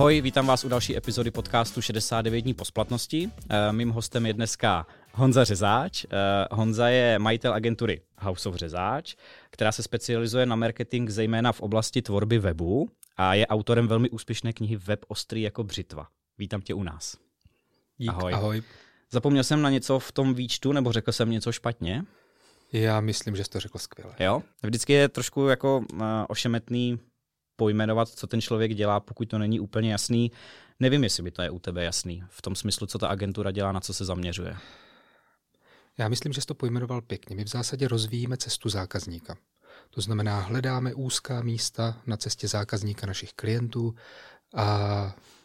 Ahoj, vítám vás u další epizody podcastu 69 dní po splatnosti. Eh, mým hostem je dneska Honza Řezáč. Eh, Honza je majitel agentury House of Řezáč, která se specializuje na marketing zejména v oblasti tvorby webu a je autorem velmi úspěšné knihy Web ostrý jako břitva. Vítám tě u nás. Dík, ahoj. ahoj. Zapomněl jsem na něco v tom výčtu, nebo řekl jsem něco špatně? Já myslím, že jsi to řekl skvěle. Jo? Vždycky je trošku jako uh, ošemetný pojmenovat, co ten člověk dělá, pokud to není úplně jasný. Nevím, jestli by to je u tebe jasný, v tom smyslu, co ta agentura dělá, na co se zaměřuje. Já myslím, že jsi to pojmenoval pěkně. My v zásadě rozvíjíme cestu zákazníka. To znamená, hledáme úzká místa na cestě zákazníka našich klientů a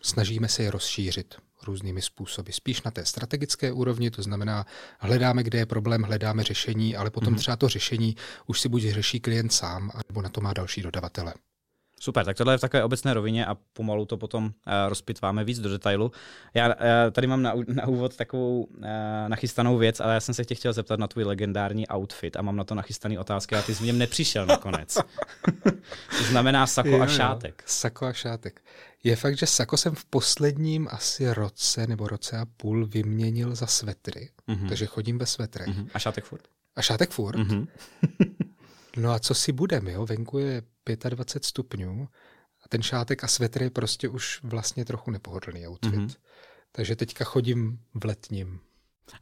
snažíme se je rozšířit různými způsoby. Spíš na té strategické úrovni, to znamená, hledáme, kde je problém, hledáme řešení, ale potom mm-hmm. třeba to řešení už si buď řeší klient sám, nebo na to má další dodavatele. Super, tak tohle je v takové obecné rovině a pomalu to potom uh, rozpitváme víc do detailu. Já uh, tady mám na, na úvod takovou uh, nachystanou věc, ale já jsem se tě chtěl zeptat na tvůj legendární outfit a mám na to nachystaný otázky a ty jsi v něm nepřišel nakonec. to znamená sako jo, a šátek. Jo, sako a šátek. Je fakt, že sako jsem v posledním asi roce nebo roce a půl vyměnil za svetry, mm-hmm. takže chodím ve svetrech. Mm-hmm. A šátek furt? A šátek furt. Mm-hmm. no a co si budeme, jo? Venku je 25 stupňů a ten šátek a svetr je prostě už vlastně trochu nepohodlný outfit. Mm-hmm. Takže teďka chodím v letním.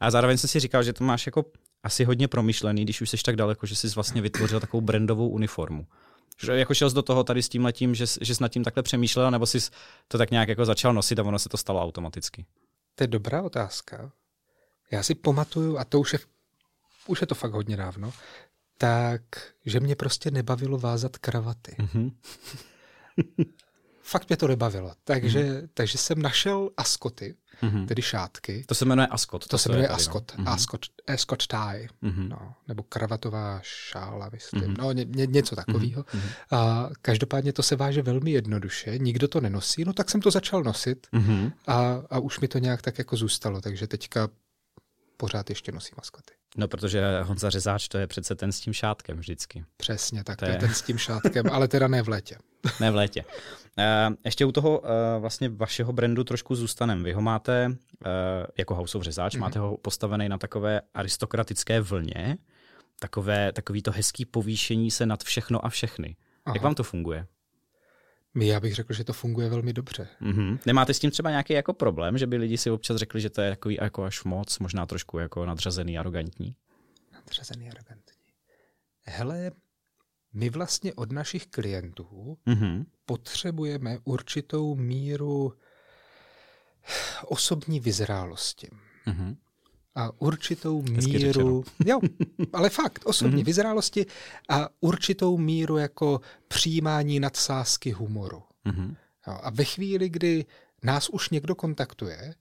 A zároveň jsem si říkal, že to máš jako asi hodně promyšlený, když už jsi tak daleko, že jsi vlastně vytvořil takovou brandovou uniformu. Že jako šel jsi do toho tady s tím letím, že, že jsi nad tím takhle přemýšlel, nebo jsi to tak nějak jako začal nosit a ono se to stalo automaticky? To je dobrá otázka. Já si pamatuju, a to už je, už je to fakt hodně dávno, tak, že mě prostě nebavilo vázat kravaty. Mm-hmm. Fakt mě to nebavilo. Takže, mm-hmm. takže jsem našel askoty, mm-hmm. tedy šátky. To se jmenuje askot. To, to se jmenuje askot. No. Askot, askot tie. Mm-hmm. No, nebo kravatová šála, myslím. Mm-hmm. No, ně, ně, něco takového. Mm-hmm. A každopádně to se váže velmi jednoduše. Nikdo to nenosí. No tak jsem to začal nosit mm-hmm. a, a už mi to nějak tak jako zůstalo. Takže teďka pořád ještě nosím maskoty. No, protože Honza Řezáč to je přece ten s tím šátkem vždycky. Přesně, tak to, to je ten s tím šátkem, ale teda ne v létě. ne v létě. Uh, ještě u toho uh, vlastně vašeho brandu trošku zůstanem. Vy ho máte uh, jako House of Řezáč, mm-hmm. máte ho postavený na takové aristokratické vlně, takové, takový to hezký povýšení se nad všechno a všechny. Aha. Jak vám to funguje? Já bych řekl, že to funguje velmi dobře. Mm-hmm. Nemáte s tím třeba nějaký jako problém, že by lidi si občas řekli, že to je takový jako až moc, možná trošku jako nadřazený, arrogantní? Nadřazený, arrogantní. Hele, my vlastně od našich klientů mm-hmm. potřebujeme určitou míru osobní vyzrálosti. Mm-hmm a určitou míru, jo, ale fakt, osobní mm-hmm. vyzrálosti a určitou míru jako přijímání nadsázky humoru. Mm-hmm. Jo, a ve chvíli, kdy nás už někdo kontaktuje,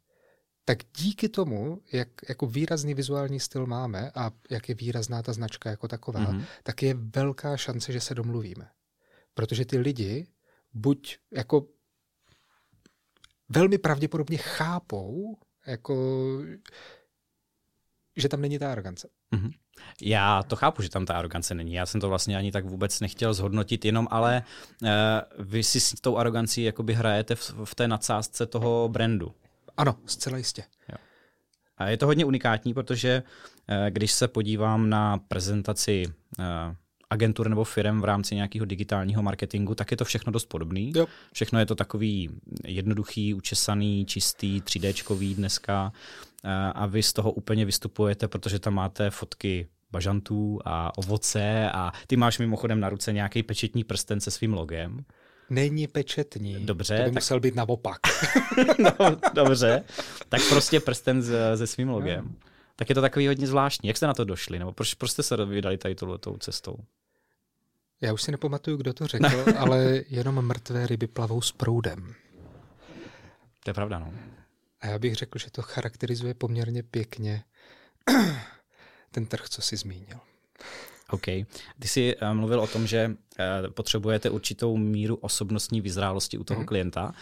tak díky tomu, jak jako výrazný vizuální styl máme a jak je výrazná ta značka jako taková, mm-hmm. tak je velká šance, že se domluvíme. Protože ty lidi buď jako velmi pravděpodobně chápou, jako že tam není ta arogance. Mm-hmm. Já to chápu, že tam ta arogance není. Já jsem to vlastně ani tak vůbec nechtěl zhodnotit, jenom ale uh, vy si s tou arogancí jakoby hrajete v, v té nadsázce toho brandu. Ano, zcela jistě. Jo. A je to hodně unikátní, protože uh, když se podívám na prezentaci uh, agentur nebo firm v rámci nějakého digitálního marketingu, tak je to všechno dost podobný. Jo. Všechno je to takový jednoduchý, učesaný, čistý, 3D dneska a vy z toho úplně vystupujete, protože tam máte fotky bažantů a ovoce a ty máš mimochodem na ruce nějaký pečetní prsten se svým logem. Není pečetní. Dobře. To by tak... musel být naopak. no, dobře. Tak prostě prsten se svým logem. No. Tak je to takový hodně zvláštní. Jak jste na to došli? Nebo proč, proč jste se vydali tady touhletou cestou? Já už si nepamatuju, kdo to řekl, ale jenom mrtvé ryby plavou s proudem. To je pravda, no. A já bych řekl, že to charakterizuje poměrně pěkně ten trh, co jsi zmínil. OK. Ty jsi uh, mluvil o tom, že uh, potřebujete určitou míru osobnostní vyzrálosti u toho mm. klienta.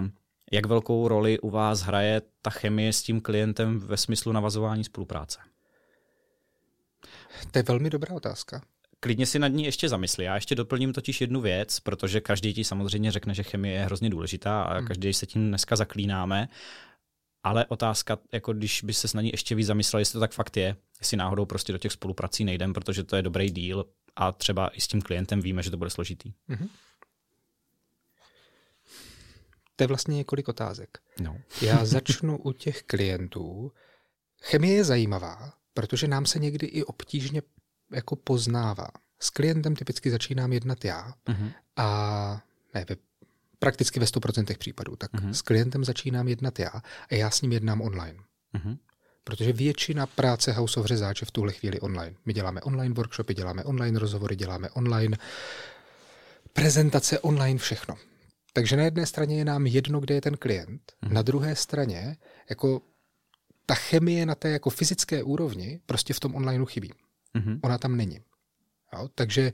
Uh, jak velkou roli u vás hraje ta chemie s tím klientem ve smyslu navazování spolupráce? To je velmi dobrá otázka. Klidně si nad ní ještě zamysli. Já ještě doplním totiž jednu věc, protože každý ti samozřejmě řekne, že chemie je hrozně důležitá a hmm. každý se tím dneska zaklínáme. Ale otázka, jako když by se na ní ještě víc zamyslel, jestli to tak fakt je, jestli náhodou prostě do těch spoluprací nejdem, protože to je dobrý díl a třeba i s tím klientem víme, že to bude složitý. Mm-hmm. To je vlastně několik otázek. No. Já začnu u těch klientů. Chemie je zajímavá, protože nám se někdy i obtížně jako poznává. S klientem typicky začínám jednat já uh-huh. a ne, ve, prakticky ve 100% případů, tak uh-huh. s klientem začínám jednat já a já s ním jednám online. Uh-huh. Protože většina práce House of Řezáče v tuhle chvíli online. My děláme online workshopy, děláme online rozhovory, děláme online prezentace, online všechno. Takže na jedné straně je nám jedno, kde je ten klient, hmm. na druhé straně jako ta chemie na té jako fyzické úrovni prostě v tom onlineu chybí. Hmm. Ona tam není. Jo? Takže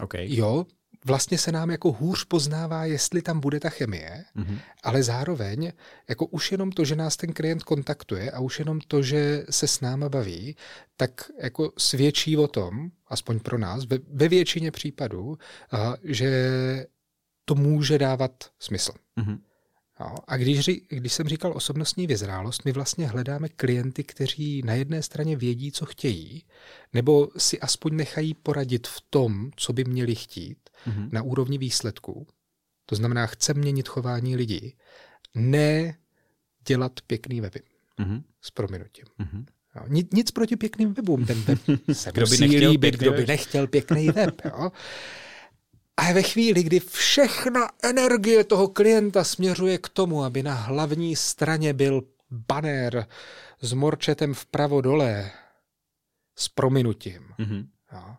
okay. jo, vlastně se nám jako hůř poznává, jestli tam bude ta chemie, mm-hmm. ale zároveň jako už jenom to, že nás ten klient kontaktuje a už jenom to, že se s náma baví, tak jako svědčí o tom, aspoň pro nás, ve, ve většině případů, a, že to může dávat smysl. Mm-hmm. Jo. A když, když jsem říkal osobnostní vyzrálost, my vlastně hledáme klienty, kteří na jedné straně vědí, co chtějí, nebo si aspoň nechají poradit v tom, co by měli chtít, mm-hmm. na úrovni výsledků. To znamená, chce měnit chování lidí, ne dělat pěkný weby. Mm-hmm. S prominutím. Mm-hmm. Jo. Nic, nic proti pěkným webům. Ten web se kdo by nechtěl líbit, kdo by nechtěl pěkný web. Jo. A ve chvíli, kdy všechna energie toho klienta směřuje k tomu, aby na hlavní straně byl banner s morčetem vpravo dole s prominutím, mm-hmm. jo,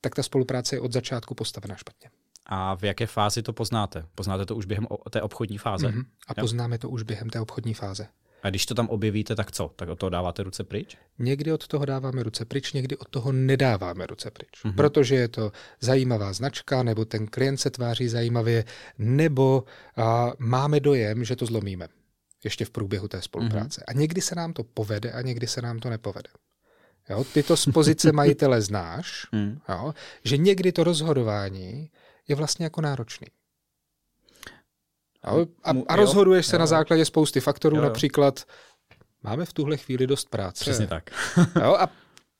tak ta spolupráce je od začátku postavená špatně. A v jaké fázi to poznáte? Poznáte to už během té obchodní fáze? Mm-hmm. A poznáme to už během té obchodní fáze. A když to tam objevíte, tak co? Tak od toho dáváte ruce pryč? Někdy od toho dáváme ruce pryč, někdy od toho nedáváme ruce pryč. Mm-hmm. Protože je to zajímavá značka, nebo ten klient se tváří zajímavě, nebo a, máme dojem, že to zlomíme ještě v průběhu té spolupráce. Mm-hmm. A někdy se nám to povede a někdy se nám to nepovede. Jo, ty to z pozice majitele znáš, mm. jo, že někdy to rozhodování je vlastně jako náročný. A, a, a rozhoduješ jo, se jo. na základě spousty faktorů, jo, jo. například máme v tuhle chvíli dost práce. Přesně tak. jo, a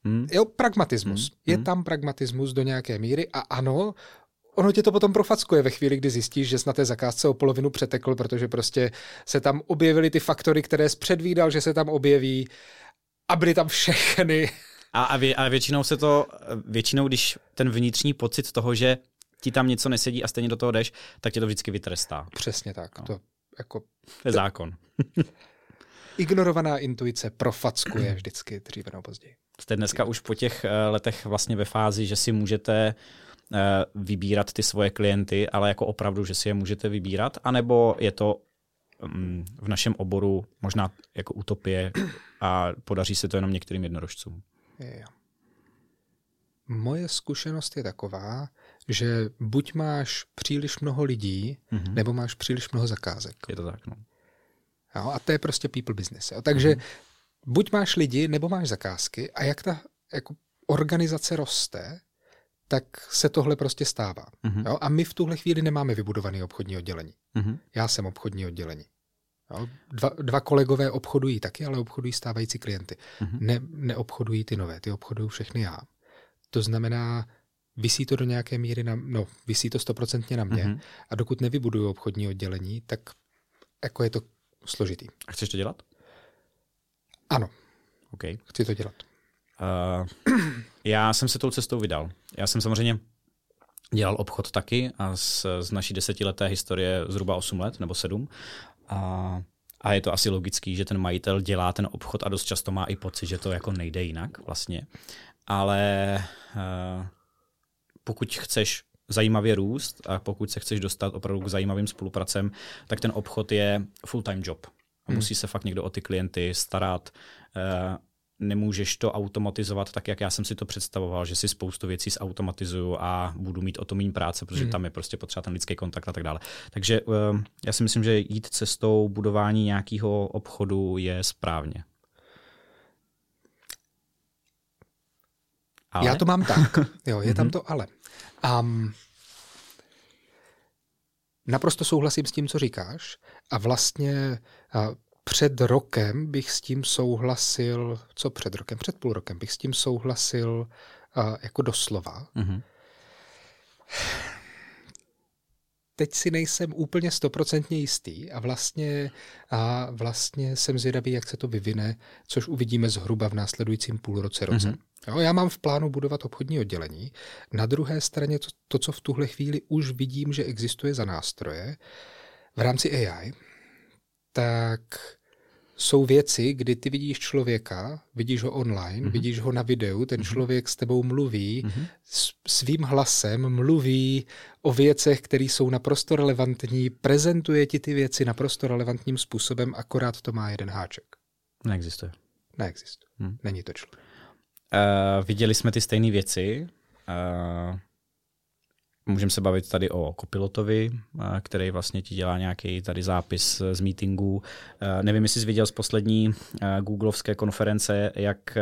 hmm. jo, pragmatismus. Hmm. Je hmm. tam pragmatismus do nějaké míry a ano, ono tě to potom profackuje ve chvíli, kdy zjistíš, že jsi na té zakázce o polovinu přetekl, protože prostě se tam objevily ty faktory, které jsi předvídal, že se tam objeví a byly tam všechny. A, a, vě, a většinou se to, většinou, když ten vnitřní pocit toho, že ti tam něco nesedí a stejně do toho jdeš, tak tě to vždycky vytrestá. Přesně tak. No. To, jako, to je zákon. ignorovaná intuice profackuje vždycky dříve nebo později. Jste dneska už po těch eh, letech vlastně ve fázi, že si můžete eh, vybírat ty svoje klienty, ale jako opravdu, že si je můžete vybírat, anebo je to mm, v našem oboru možná jako utopie a podaří se to jenom některým jednorožcům. Je. Moje zkušenost je taková, že buď máš příliš mnoho lidí, mm-hmm. nebo máš příliš mnoho zakázek. Je to tak, no. Jo, a to je prostě people business. Jo. Takže mm-hmm. buď máš lidi, nebo máš zakázky a jak ta jako organizace roste, tak se tohle prostě stává. Mm-hmm. Jo? A my v tuhle chvíli nemáme vybudované obchodní oddělení. Mm-hmm. Já jsem obchodní oddělení. Jo? Dva, dva kolegové obchodují taky, ale obchodují stávající klienty. Mm-hmm. Ne, neobchodují ty nové, ty obchodují všechny já. To znamená, Vysí to do nějaké míry na, no, vysí to stoprocentně na mě mm-hmm. a dokud nevybuduju obchodní oddělení, tak jako je to složitý. A chceš to dělat? Ano. Okay. Chci to dělat. Uh, já jsem se tou cestou vydal. Já jsem samozřejmě dělal obchod taky a z, z naší desetileté historie zhruba 8 let nebo 7. A, a je to asi logický, že ten majitel dělá ten obchod a dost často má i pocit, že to jako nejde jinak vlastně. Ale uh, pokud chceš zajímavě růst a pokud se chceš dostat opravdu k zajímavým spolupracem, tak ten obchod je full-time job. Hmm. Musí se fakt někdo o ty klienty starat. Eh, nemůžeš to automatizovat tak, jak já jsem si to představoval, že si spoustu věcí zautomatizuju a budu mít o to méně práce, protože hmm. tam je prostě potřeba ten lidský kontakt a tak dále. Takže eh, já si myslím, že jít cestou budování nějakého obchodu je správně. Ale? Já to mám tak. Jo, je tam mhm. to ale. Um, naprosto souhlasím s tím, co říkáš a vlastně uh, před rokem bych s tím souhlasil, co před rokem, před půl rokem bych s tím souhlasil uh, jako doslova. Mm-hmm teď si nejsem úplně stoprocentně jistý a vlastně, a vlastně jsem zvědavý, jak se to vyvine, což uvidíme zhruba v následujícím půlroce roce. Mm-hmm. Jo, já mám v plánu budovat obchodní oddělení. Na druhé straně to, to, co v tuhle chvíli už vidím, že existuje za nástroje v rámci AI, tak jsou věci, kdy ty vidíš člověka, vidíš ho online, mm-hmm. vidíš ho na videu, ten mm-hmm. člověk s tebou mluví, mm-hmm. svým hlasem mluví o věcech, které jsou naprosto relevantní, prezentuje ti ty věci naprosto relevantním způsobem, akorát to má jeden háček. Neexistuje. Neexistuje. Hmm. Není to člověk. Uh, viděli jsme ty stejné věci. Uh, Můžeme se bavit tady o kopilotovi, eh, který vlastně ti dělá nějaký tady zápis z meetingů. Eh, nevím, jestli jsi viděl z poslední eh, googlovské konference, jak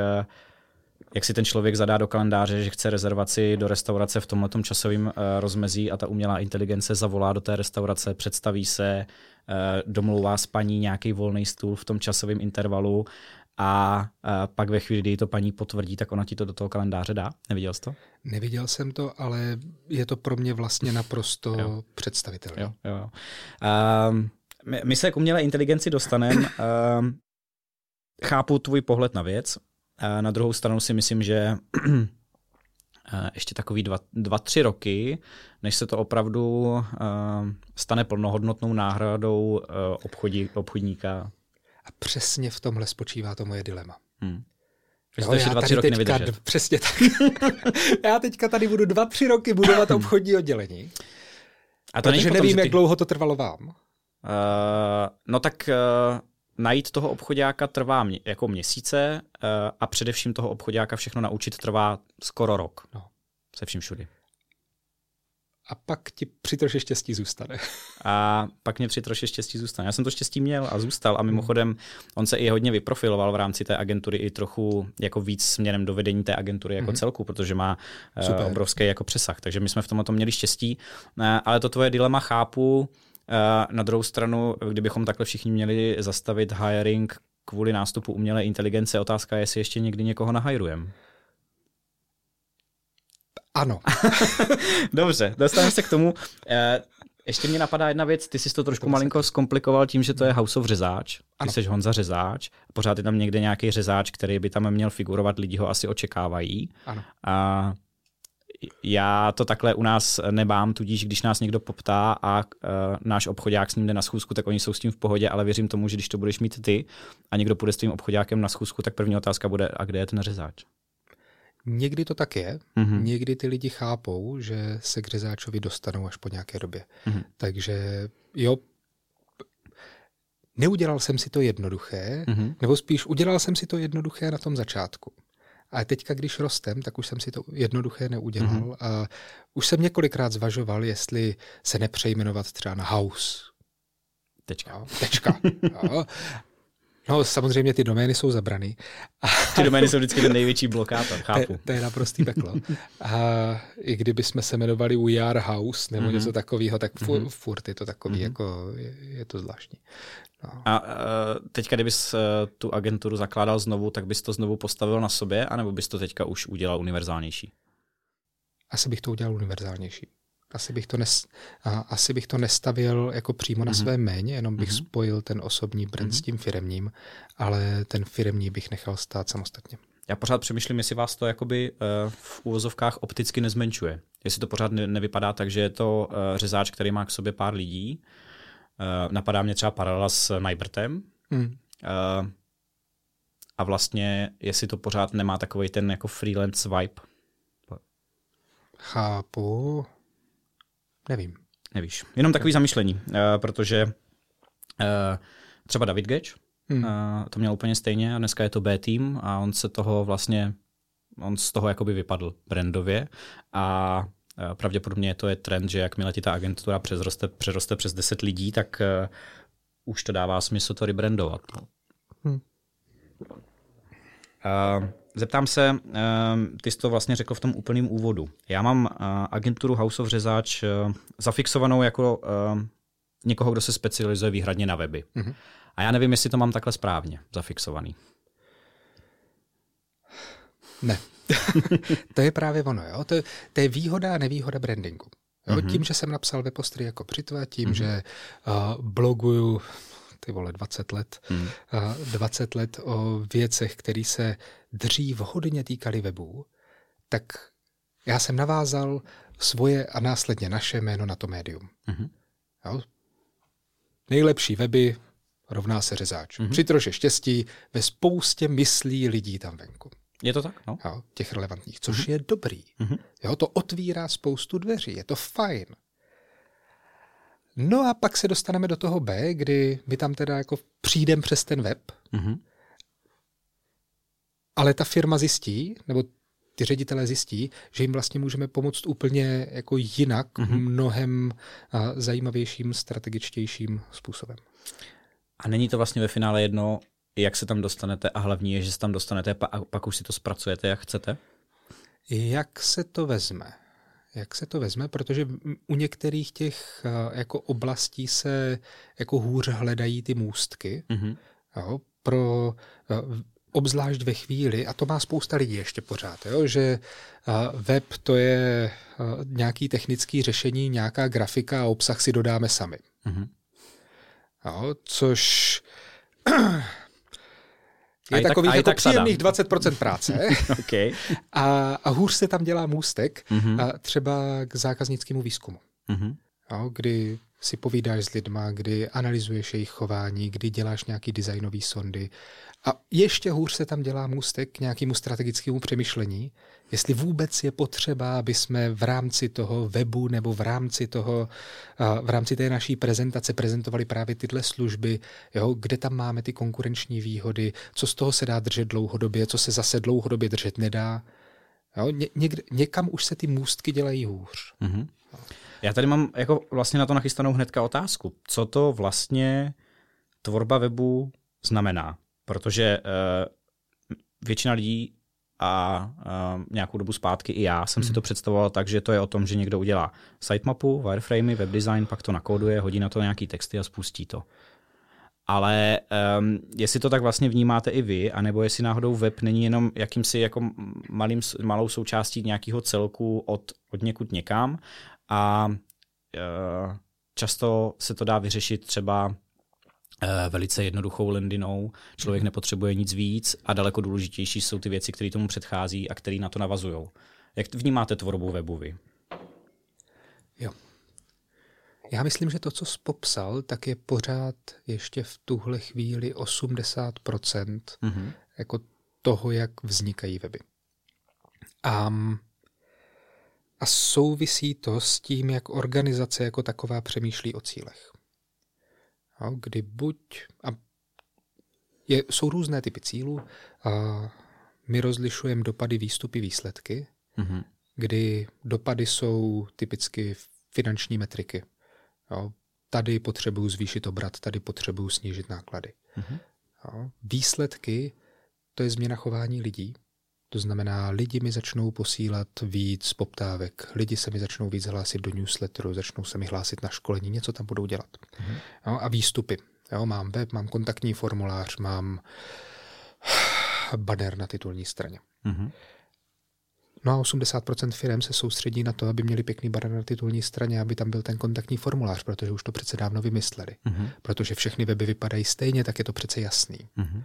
jak si ten člověk zadá do kalendáře, že chce rezervaci do restaurace v tomhle časovém rozmezí a ta umělá inteligence zavolá do té restaurace, představí se, domlouvá s paní nějaký volný stůl v tom časovém intervalu a, a pak ve chvíli, kdy to paní potvrdí, tak ona ti to do toho kalendáře dá. Neviděl jsi to? Neviděl jsem to, ale je to pro mě vlastně naprosto jo. představitelné. Jo, jo, jo. Um, my, my se k umělé inteligenci dostaneme. Um, chápu tvůj pohled na věc. Uh, na druhou stranu si myslím, že uh, ještě takový dva, dva, tři roky, než se to opravdu uh, stane plnohodnotnou náhradou uh, obchodí, obchodníka a přesně v tomhle spočívá to moje dilema. Hmm. Jo, já dva, tři roky teďka, přesně tak. já teďka tady budu dva, tři roky budovat obchodní oddělení. A to protože nevím, ty... jak dlouho to trvalo vám. Uh, no tak uh, najít toho obchodáka trvá mě, jako měsíce uh, a především toho obchodáka všechno naučit trvá skoro rok. No. Se vším všudy a pak ti při troše štěstí zůstane. A pak mě při troše štěstí zůstane. Já jsem to štěstí měl a zůstal a mimochodem on se i hodně vyprofiloval v rámci té agentury i trochu jako víc směrem do vedení té agentury jako mm-hmm. celku, protože má eh, Super. obrovský jako přesah. Takže my jsme v tomto měli štěstí. Eh, ale to tvoje dilema chápu. Eh, na druhou stranu, kdybychom takhle všichni měli zastavit hiring kvůli nástupu umělé inteligence, otázka je, jestli ještě někdy někoho nahajrujeme. Ano. Dobře, dostaneme se k tomu. Eh, ještě mě napadá jedna věc, ty jsi to trošku malinko zkomplikoval tím, že to je House of Řezáč. Ty jsi Honza Řezáč, pořád je tam někde nějaký řezáč, který by tam měl figurovat, lidi ho asi očekávají. Ano. A já to takhle u nás nemám, tudíž když nás někdo poptá a uh, náš obchodák s ním jde na schůzku, tak oni jsou s tím v pohodě, ale věřím tomu, že když to budeš mít ty a někdo půjde s tvým obchodákem na schůzku, tak první otázka bude, a kde je ten řezáč? Někdy to tak je, mm-hmm. někdy ty lidi chápou, že se k řezáčovi dostanou až po nějaké době. Mm-hmm. Takže jo, neudělal jsem si to jednoduché, mm-hmm. nebo spíš udělal jsem si to jednoduché na tom začátku. A teďka, když rostem, tak už jsem si to jednoduché neudělal. Mm-hmm. A už jsem několikrát zvažoval, jestli se nepřejmenovat třeba na House. Tečka. Jo, tečka. jo. No, samozřejmě ty domény jsou zabrany. Ty domény jsou vždycky ten největší blokátor, chápu. To, to je naprostý peklo. A i kdyby jsme se jmenovali We Are House nebo mm-hmm. něco takového, tak furt, mm-hmm. furt je to takový, mm-hmm. jako je, je to zvláštní. No. A uh, teďka, kdybys uh, tu agenturu zakládal znovu, tak bys to znovu postavil na sobě, anebo bys to teďka už udělal univerzálnější? Asi bych to udělal univerzálnější. Asi bych to, nes, a, asi bych to nestavil jako přímo na mm-hmm. své méně, jenom bych mm-hmm. spojil ten osobní brand mm-hmm. s tím firemním, ale ten firemní bych nechal stát samostatně. Já pořád přemýšlím, jestli vás to jakoby uh, v úvozovkách opticky nezmenšuje. Jestli to pořád ne- nevypadá tak, že je to uh, řezáč, který má k sobě pár lidí. Uh, napadá mě třeba paralela s Najbrtem. Mm. A vlastně, jestli to pořád nemá takový ten jako freelance vibe. Chápu. Nevím. Nevíš. Jenom takový zamyšlení, uh, protože uh, třeba David Gage hmm. uh, to měl úplně stejně a dneska je to B tým a on se toho vlastně, on z toho jakoby vypadl brandově a uh, pravděpodobně to je trend, že jakmile ti ta agentura přeroste, přeroste přes 10 lidí, tak uh, už to dává smysl to rebrandovat. No. Hmm. Uh, zeptám se, uh, ty jsi to vlastně řekl v tom úplném úvodu. Já mám uh, agenturu House of Řezáč uh, zafixovanou jako uh, někoho, kdo se specializuje výhradně na weby. Uh-huh. A já nevím, jestli to mám takhle správně zafixovaný. Ne. to je právě ono. Jo? To, to je výhoda a nevýhoda brandingu. Jo? Mm-hmm. Tím, že jsem napsal webostry jako přitva, tím, mm-hmm. že uh, bloguju ty vole, 20 let, mm. uh, 20 let o věcech, které se dřív hodně týkaly webů, tak já jsem navázal svoje a následně naše jméno na to médium. Mm-hmm. Jo? Nejlepší weby rovná se řezáč. Mm-hmm. Při troše štěstí ve spoustě myslí lidí tam venku. Je to tak? No. Jo, těch relevantních, což mm-hmm. je dobrý. Mm-hmm. Jo, to otvírá spoustu dveří, je to fajn. No a pak se dostaneme do toho B, kdy my tam teda jako přijdeme přes ten web, mm-hmm. Ale ta firma zjistí, nebo ty ředitelé zjistí, že jim vlastně můžeme pomoct úplně jako jinak, mm-hmm. mnohem a, zajímavějším, strategičtějším způsobem. A není to vlastně ve finále jedno, jak se tam dostanete a hlavní je, že se tam dostanete a pak už si to zpracujete, jak chcete? Jak se to vezme? Jak se to vezme? Protože u některých těch jako oblastí se jako hůř hledají ty můstky. Mm-hmm. Jo, pro obzvlášť ve chvíli, a to má spousta lidí ještě pořád, jo, že web to je nějaký technický řešení, nějaká grafika a obsah si dodáme sami. Mm-hmm. Jo, což je takových jako příjemných 20% práce. okay. a, a hůř se tam dělá můstek mm-hmm. a třeba k zákaznickému výzkumu. Mm-hmm. Jo, kdy si povídáš s lidma, kdy analyzuješ jejich chování, kdy děláš nějaký designový sondy. A ještě hůř se tam dělá můstek k nějakému strategickému přemýšlení, jestli vůbec je potřeba, aby jsme v rámci toho webu nebo v rámci toho, v rámci té naší prezentace prezentovali právě tyhle služby, jo, kde tam máme ty konkurenční výhody, co z toho se dá držet dlouhodobě, co se zase dlouhodobě držet nedá. Jo, ně, někde, někam už se ty můstky dělají hůř. Mm-hmm. Já tady mám jako vlastně na to nachystanou hnedka otázku. Co to vlastně tvorba webu znamená? Protože uh, většina lidí a uh, nějakou dobu zpátky i já jsem mm. si to představoval tak, že to je o tom, že někdo udělá sitemapu, wireframey, webdesign, pak to nakóduje, hodí na to nějaký texty a spustí to. Ale um, jestli to tak vlastně vnímáte i vy, anebo jestli náhodou web není jenom jakýmsi jako malým, malou součástí nějakého celku od, od někud někam a uh, často se to dá vyřešit třeba Eh, velice jednoduchou lindinou, člověk mm. nepotřebuje nic víc a daleko důležitější jsou ty věci, které tomu předchází a které na to navazují. Jak vnímáte tvorbu webu vy? Jo. Já myslím, že to, co jsi popsal, tak je pořád ještě v tuhle chvíli 80% mm-hmm. jako toho, jak vznikají weby. A, a souvisí to s tím, jak organizace jako taková přemýšlí o cílech jo, kdy buď, a je, jsou různé typy cílů, a my rozlišujeme dopady, výstupy, výsledky, mm-hmm. kdy dopady jsou typicky finanční metriky. Jo, tady potřebuju zvýšit obrat, tady potřebuju snížit náklady. Mm-hmm. Jo, výsledky, to je změna chování lidí, to znamená, lidi mi začnou posílat víc poptávek, lidi se mi začnou víc hlásit do newsletteru, začnou se mi hlásit na školení, něco tam budou dělat. Mm-hmm. Jo, a výstupy. Jo, mám web, mám kontaktní formulář, mám banner na titulní straně. Mm-hmm. No a 80% firm se soustředí na to, aby měli pěkný banner na titulní straně, aby tam byl ten kontaktní formulář, protože už to přece dávno vymysleli. Mm-hmm. Protože všechny weby vypadají stejně, tak je to přece jasný. Mm-hmm.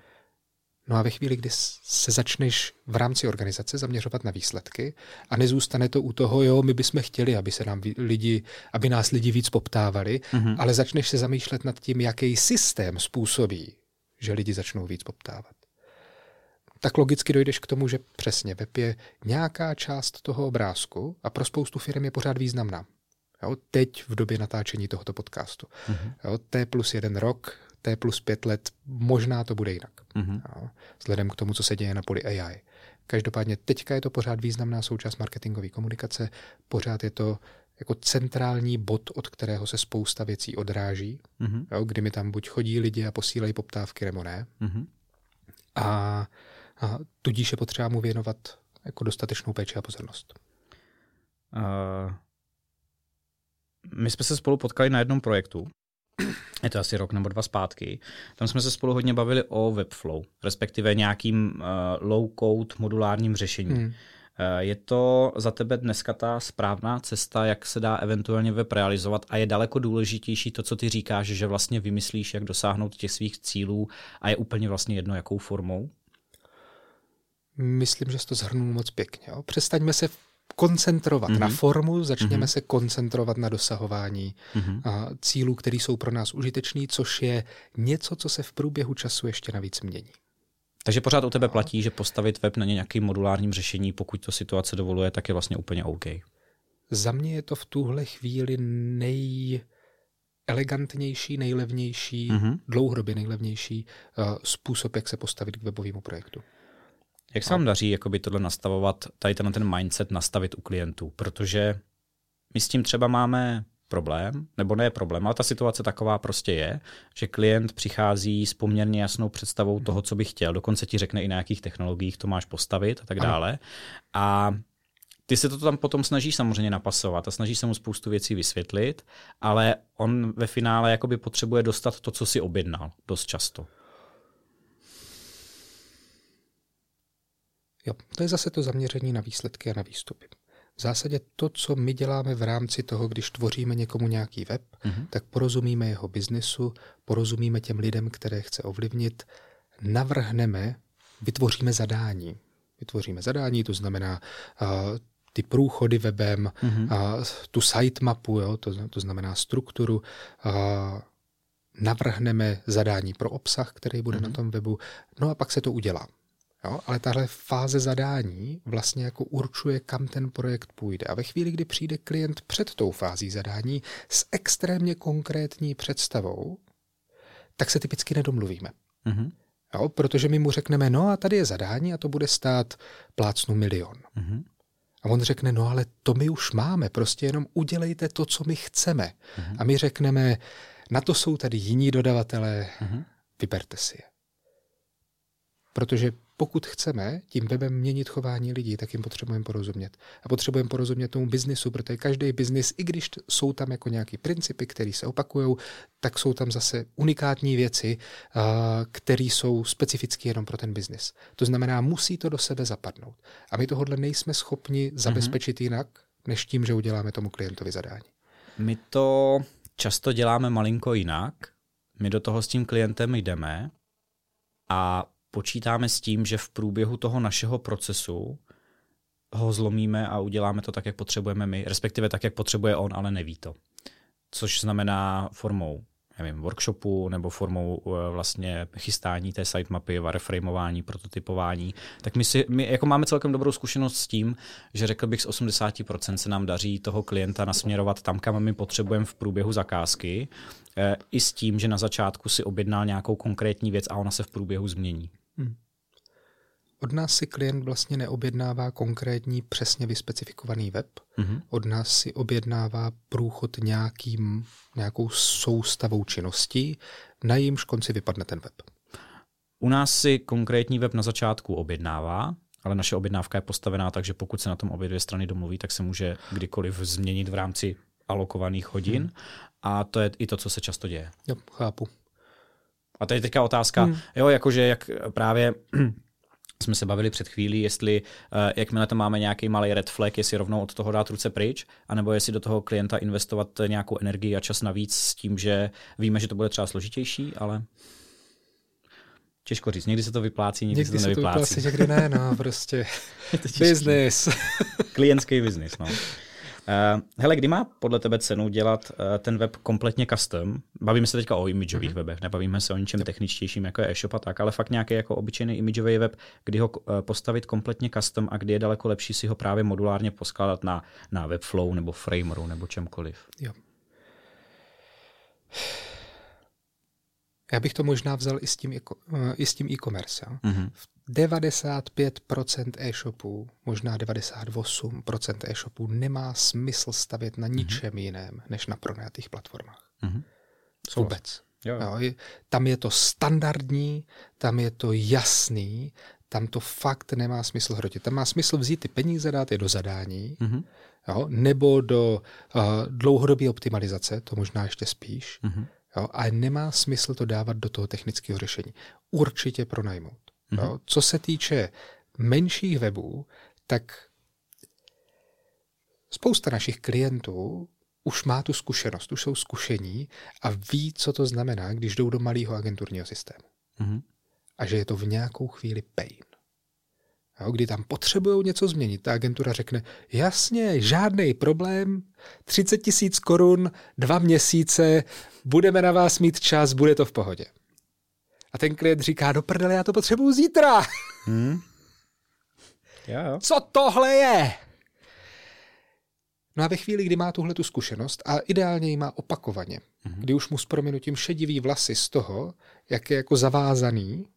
No a ve chvíli, kdy se začneš v rámci organizace zaměřovat na výsledky a nezůstane to u toho, jo, my bychom chtěli, aby se nám lidi, aby nás lidi víc poptávali, mm-hmm. ale začneš se zamýšlet nad tím, jaký systém způsobí, že lidi začnou víc poptávat. Tak logicky dojdeš k tomu, že přesně web je nějaká část toho obrázku a pro spoustu firm je pořád významná. Jo, teď v době natáčení tohoto podcastu. Mm-hmm. Jo, T plus jeden rok, T plus pět let, možná to bude jinak. Mm-hmm. Jo, vzhledem k tomu, co se děje na poli AI. Každopádně teďka je to pořád významná součást marketingové komunikace, pořád je to jako centrální bod, od kterého se spousta věcí odráží, mm-hmm. jo, kdy mi tam buď chodí lidi a posílají poptávky, nebo ne. Mm-hmm. A, a tudíž je potřeba mu věnovat jako dostatečnou péči a pozornost. Uh, my jsme se spolu potkali na jednom projektu, je to asi rok nebo dva zpátky. Tam jsme se spolu hodně bavili o Webflow, respektive nějakým uh, low-code modulárním řešením. Hmm. Uh, je to za tebe dneska ta správná cesta, jak se dá eventuálně web realizovat a je daleko důležitější to, co ty říkáš, že vlastně vymyslíš, jak dosáhnout těch svých cílů a je úplně vlastně jedno, jakou formou? Myslím, že jsi to zhrnul moc pěkně. Jo. Přestaňme se koncentrovat mm-hmm. na formu, začněme mm-hmm. se koncentrovat na dosahování mm-hmm. a, cílů, které jsou pro nás užitečný, což je něco, co se v průběhu času ještě navíc mění. Takže pořád u tebe platí, že postavit web na nějakým modulárním řešení, pokud to situace dovoluje, tak je vlastně úplně OK. Za mě je to v tuhle chvíli nej elegantnější, nejlevnější, mm-hmm. dlouhodobě nejlevnější uh, způsob, jak se postavit k webovému projektu. Jak se vám daří jakoby tohle nastavovat, tady ten, ten mindset nastavit u klientů? Protože my s tím třeba máme problém, nebo ne problém, ale ta situace taková prostě je, že klient přichází s poměrně jasnou představou toho, co by chtěl, dokonce ti řekne i na jakých technologiích to máš postavit a tak dále. A ty se to tam potom snažíš samozřejmě napasovat a snažíš se mu spoustu věcí vysvětlit, ale on ve finále jakoby potřebuje dostat to, co si objednal dost často. Jo, to je zase to zaměření na výsledky a na výstupy. V zásadě to, co my děláme v rámci toho, když tvoříme někomu nějaký web, mm-hmm. tak porozumíme jeho biznesu, porozumíme těm lidem, které chce ovlivnit, navrhneme, vytvoříme zadání. Vytvoříme zadání, to znamená uh, ty průchody webem, mm-hmm. uh, tu sitemapu, jo, to, to znamená strukturu, uh, navrhneme zadání pro obsah, který bude mm-hmm. na tom webu, no a pak se to udělá. Jo? Ale tahle fáze zadání vlastně jako určuje, kam ten projekt půjde. A ve chvíli, kdy přijde klient před tou fází zadání s extrémně konkrétní představou, tak se typicky nedomluvíme. Mm-hmm. Jo? Protože my mu řekneme, no a tady je zadání a to bude stát plácnu milion. Mm-hmm. A on řekne, no ale to my už máme, prostě jenom udělejte to, co my chceme. Mm-hmm. A my řekneme, na to jsou tady jiní dodavatelé, mm-hmm. vyberte si je. Protože pokud chceme tím webem měnit chování lidí, tak jim potřebujeme porozumět. A potřebujeme porozumět tomu biznisu, protože každý biznis, i když jsou tam jako nějaké principy, které se opakují, tak jsou tam zase unikátní věci, které jsou specifické jenom pro ten biznis. To znamená, musí to do sebe zapadnout. A my tohle nejsme schopni zabezpečit mm-hmm. jinak, než tím, že uděláme tomu klientovi zadání. My to často děláme malinko jinak. My do toho s tím klientem jdeme a počítáme s tím, že v průběhu toho našeho procesu ho zlomíme a uděláme to tak, jak potřebujeme my, respektive tak, jak potřebuje on, ale neví to. Což znamená formou nevím, workshopu nebo formou uh, vlastně chystání té sitemapy, wireframeování, prototypování, tak my, si, my jako máme celkem dobrou zkušenost s tím, že řekl bych z 80% se nám daří toho klienta nasměrovat tam, kam my potřebujeme v průběhu zakázky, eh, i s tím, že na začátku si objednal nějakou konkrétní věc a ona se v průběhu změní. Hmm. Od nás si klient vlastně neobjednává konkrétní, přesně vyspecifikovaný web. Mm-hmm. Od nás si objednává průchod nějakým, nějakou soustavou činností, na jímž konci vypadne ten web. U nás si konkrétní web na začátku objednává, ale naše objednávka je postavená tak, že pokud se na tom obě dvě strany domluví, tak se může kdykoliv změnit v rámci alokovaných hodin. Hmm. A to je i to, co se často děje. Jo, chápu. A to je teďka otázka, hmm. jo, jakože jak právě jsme se bavili před chvílí, jestli uh, jakmile tam máme nějaký malý red flag, jestli rovnou od toho dát ruce pryč, anebo jestli do toho klienta investovat nějakou energii a čas navíc s tím, že víme, že to bude třeba složitější, ale Těžko říct, někdy se to vyplácí, někdy, někdy se to nevyplácí. Se to vyplácí, někdy ne, no prostě business. Klientský business, no. Uh, hele, kdy má podle tebe cenu dělat uh, ten web kompletně custom? Bavíme se teďka o imidžových mm-hmm. webech, nebavíme se o ničem yep. techničtějším, jako je e-shop a tak, ale fakt nějaký jako obyčejný imidžový web, kdy ho uh, postavit kompletně custom a kdy je daleko lepší si ho právě modulárně poskládat na, na Webflow nebo Frameru nebo čemkoliv. Jo. Já bych to možná vzal i s tím, i s tím e-commerce. Mm-hmm. V 95% e-shopů, možná 98% e-shopů nemá smysl stavět na mhm. ničem mm-hmm. jiném, než na pronajatých platformách. Mm-hmm. Vůbec. Jo. Jo, tam je to standardní, tam je to jasný, tam to fakt nemá smysl hrotit. Tam má smysl vzít ty peníze, dát je do zadání, mm-hmm. jo, nebo do uh, dlouhodobé optimalizace, to možná ještě spíš, mm-hmm. Jo, ale nemá smysl to dávat do toho technického řešení. Určitě pronajmout. Mm-hmm. Jo. Co se týče menších webů, tak spousta našich klientů už má tu zkušenost, už jsou zkušení a ví, co to znamená, když jdou do malého agenturního systému. Mm-hmm. A že je to v nějakou chvíli pain. Jo, kdy tam potřebují něco změnit, ta agentura řekne, jasně, žádný problém, 30 tisíc korun, dva měsíce, budeme na vás mít čas, bude to v pohodě. A ten klient říká, do prdele, já to potřebuju zítra. Hmm. Jo, jo. Co tohle je? No a ve chvíli, kdy má tuhle tu zkušenost a ideálně ji má opakovaně, mm-hmm. kdy už mu s prominutím šedivý vlasy z toho, jak je jako zavázaný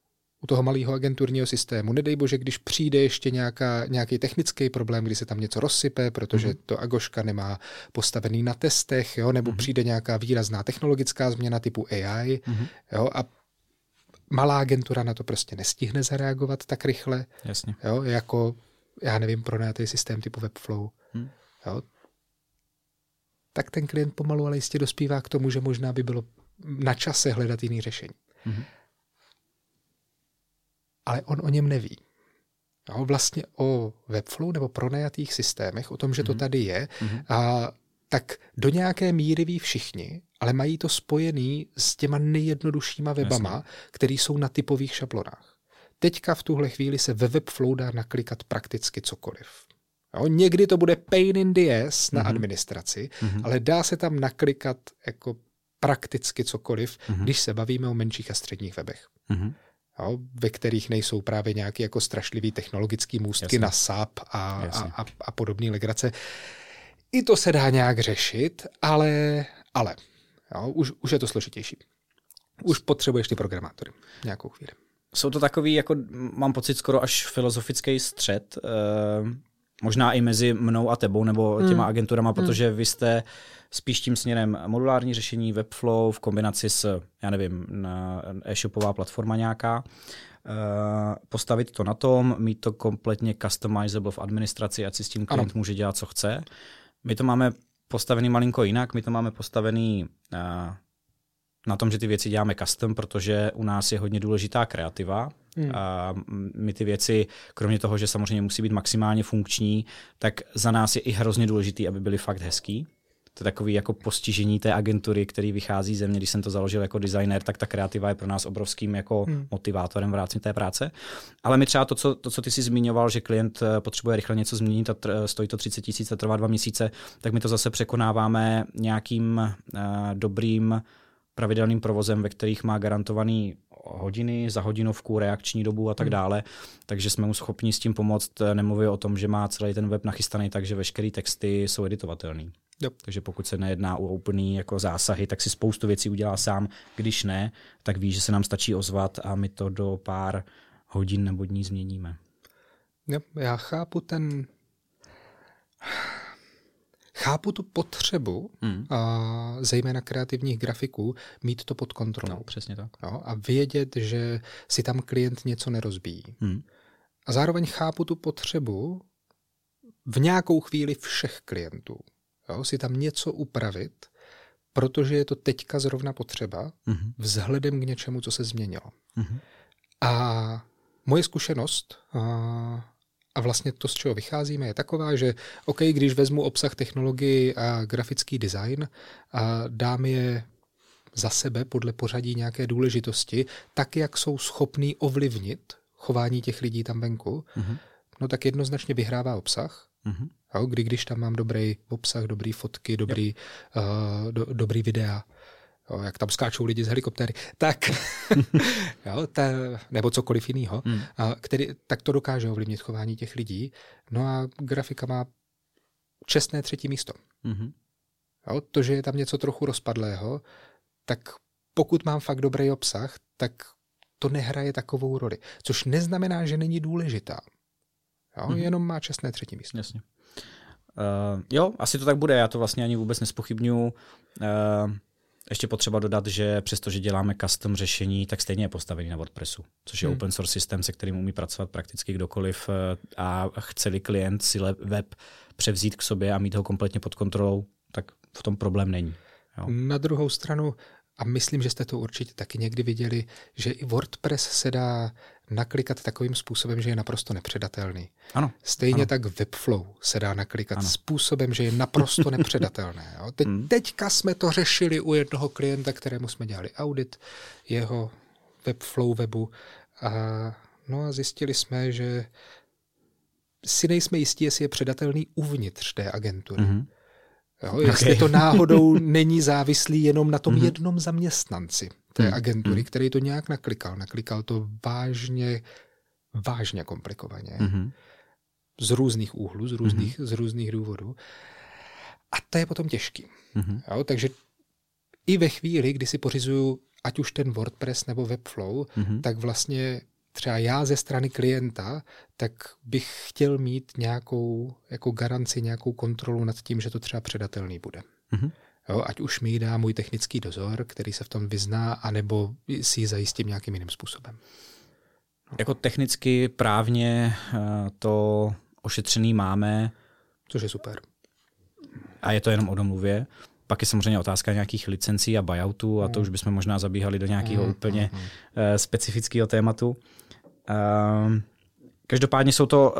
u toho malého agenturního systému. Nedej bože, když přijde ještě nějaká, nějaký technický problém, kdy se tam něco rozsype, protože mm-hmm. to Agoška nemá postavený na testech, jo, nebo mm-hmm. přijde nějaká výrazná technologická změna typu AI, mm-hmm. jo, a malá agentura na to prostě nestihne zareagovat tak rychle, Jasně. Jo, jako, já nevím, pronajatý systém typu Webflow. Hmm. Jo, tak ten klient pomalu, ale jistě dospívá k tomu, že možná by bylo na čase hledat jiný řešení. Mm-hmm. Ale on o něm neví. Jo, vlastně o Webflow nebo pronajatých systémech, o tom, že to mhm. tady je, mm-hmm. a, tak do nějaké míry ví všichni, ale mají to spojený s těma nejjednoduššíma webama, Jasně. které jsou na typových šablonách. Teďka v tuhle chvíli se ve Webflow dá naklikat prakticky cokoliv. Jo, někdy to bude pain in the ass na mm-hmm. administraci, mm-hmm. ale dá se tam naklikat jako prakticky cokoliv, mm-hmm. když se bavíme o menších a středních webech. Mm-hmm. Jo, ve kterých nejsou právě nějaké jako strašlivý technologické můstky Jasně. na SAP a, a, a, a podobné legrace. I to se dá nějak řešit, ale, ale jo, už, už je to složitější. Už potřebuješ ty programátory nějakou chvíli. Jsou to takový, jako mám pocit, skoro až filozofický střed. Eh, možná i mezi mnou a tebou nebo těma hmm. agenturama, hmm. protože vy jste spíš tím směrem modulární řešení, Webflow v kombinaci s, já nevím, e-shopová platforma nějaká, Uh, postavit to na tom, mít to kompletně customizable v administraci, ať si s tím klient ano. může dělat, co chce. My to máme postavený malinko jinak, my to máme postavený uh, na tom, že ty věci děláme custom, protože u nás je hodně důležitá kreativa. Hmm. A my ty věci, kromě toho, že samozřejmě musí být maximálně funkční, tak za nás je i hrozně důležitý, aby byly fakt hezký. To je takový jako postižení té agentury, který vychází ze mě. Když jsem to založil jako designer, tak ta kreativa je pro nás obrovským jako hmm. motivátorem v rámci té práce. Ale my třeba to co, to, co ty jsi zmiňoval, že klient eh, potřebuje rychle něco změnit a tr- stojí to 30 tisíc a trvá dva měsíce, tak my to zase překonáváme nějakým uh, dobrým pravidelným provozem, ve kterých má garantovaný hodiny, za hodinovku, reakční dobu a tak hmm. dále, takže jsme mu schopni s tím pomoct. Nemluvě o tom, že má celý ten web nachystaný tak, že veškeré texty jsou editovatelné. Yep. Takže pokud se nejedná o úplný jako zásahy, tak si spoustu věcí udělá sám. Když ne, tak ví, že se nám stačí ozvat a my to do pár hodin nebo dní změníme. Yep, já chápu ten Chápu tu potřebu, hmm. a, zejména kreativních grafiků, mít to pod kontrolou. No, přesně tak. Jo, a vědět, že si tam klient něco nerozbíjí. Hmm. A zároveň chápu tu potřebu v nějakou chvíli všech klientů. Jo, si tam něco upravit, protože je to teďka zrovna potřeba, hmm. vzhledem k něčemu, co se změnilo. Hmm. A moje zkušenost a, a vlastně to, z čeho vycházíme, je taková, že OK, když vezmu obsah technologii a grafický design a dám je za sebe podle pořadí nějaké důležitosti, tak, jak jsou schopní ovlivnit chování těch lidí tam venku, mm-hmm. no tak jednoznačně vyhrává obsah. Mm-hmm. Jo, kdy když tam mám dobrý obsah, dobrý fotky, dobrý, uh, do, dobrý videa, jo, jak tam skáčou lidi z helikoptéry, tak, jo, ta, nebo cokoliv jiného, hmm. který, tak to dokáže ovlivnit chování těch lidí. No a grafika má čestné třetí místo. Hmm. Jo, to, že je tam něco trochu rozpadlého, tak pokud mám fakt dobrý obsah, tak to nehraje takovou roli. Což neznamená, že není důležitá. Jo, hmm. Jenom má čestné třetí místo. Jasně. Uh, jo, asi to tak bude, já to vlastně ani vůbec nespochybnuju. Uh, Ještě potřeba dodat, že přestože děláme custom řešení, tak stejně je postavený na WordPressu, což je hmm. open source systém, se kterým umí pracovat prakticky kdokoliv eh, a chce-li klient si web převzít k sobě a mít ho kompletně pod kontrolou, tak v tom problém není. Jo. Na druhou stranu, a myslím, že jste to určitě taky někdy viděli, že i WordPress se dá naklikat takovým způsobem, že je naprosto nepředatelný. Ano. Stejně ano. tak Webflow se dá naklikat ano. způsobem, že je naprosto nepředatelné. Jo. Teď, hmm. Teďka jsme to řešili u jednoho klienta, kterému jsme dělali audit jeho Webflow webu a, no a zjistili jsme, že si nejsme jistí, jestli je předatelný uvnitř té agentury. Mm-hmm. Jo, jestli okay. to náhodou není závislý jenom na tom mm-hmm. jednom zaměstnanci té mm-hmm. agentury, který to nějak naklikal. Naklikal to vážně, vážně komplikovaně. Mm-hmm. Z různých úhlů, z různých, mm-hmm. z různých důvodů. A to je potom těžký. Mm-hmm. Jo, takže i ve chvíli, kdy si pořizuju ať už ten WordPress nebo Webflow, mm-hmm. tak vlastně třeba já ze strany klienta, tak bych chtěl mít nějakou jako garanci, nějakou kontrolu nad tím, že to třeba předatelný bude. Mm-hmm. Jo, ať už mi dá můj technický dozor, který se v tom vyzná, anebo si ji zajistím nějakým jiným způsobem. No. Jako technicky, právně eh, to ošetřený máme. Což je super. A je to jenom o domluvě. Pak je samozřejmě otázka nějakých licencí a buyoutů a to mm. už bychom možná zabíhali do nějakého mm, úplně mm, specifického tématu. Um, Každopádně jsou to,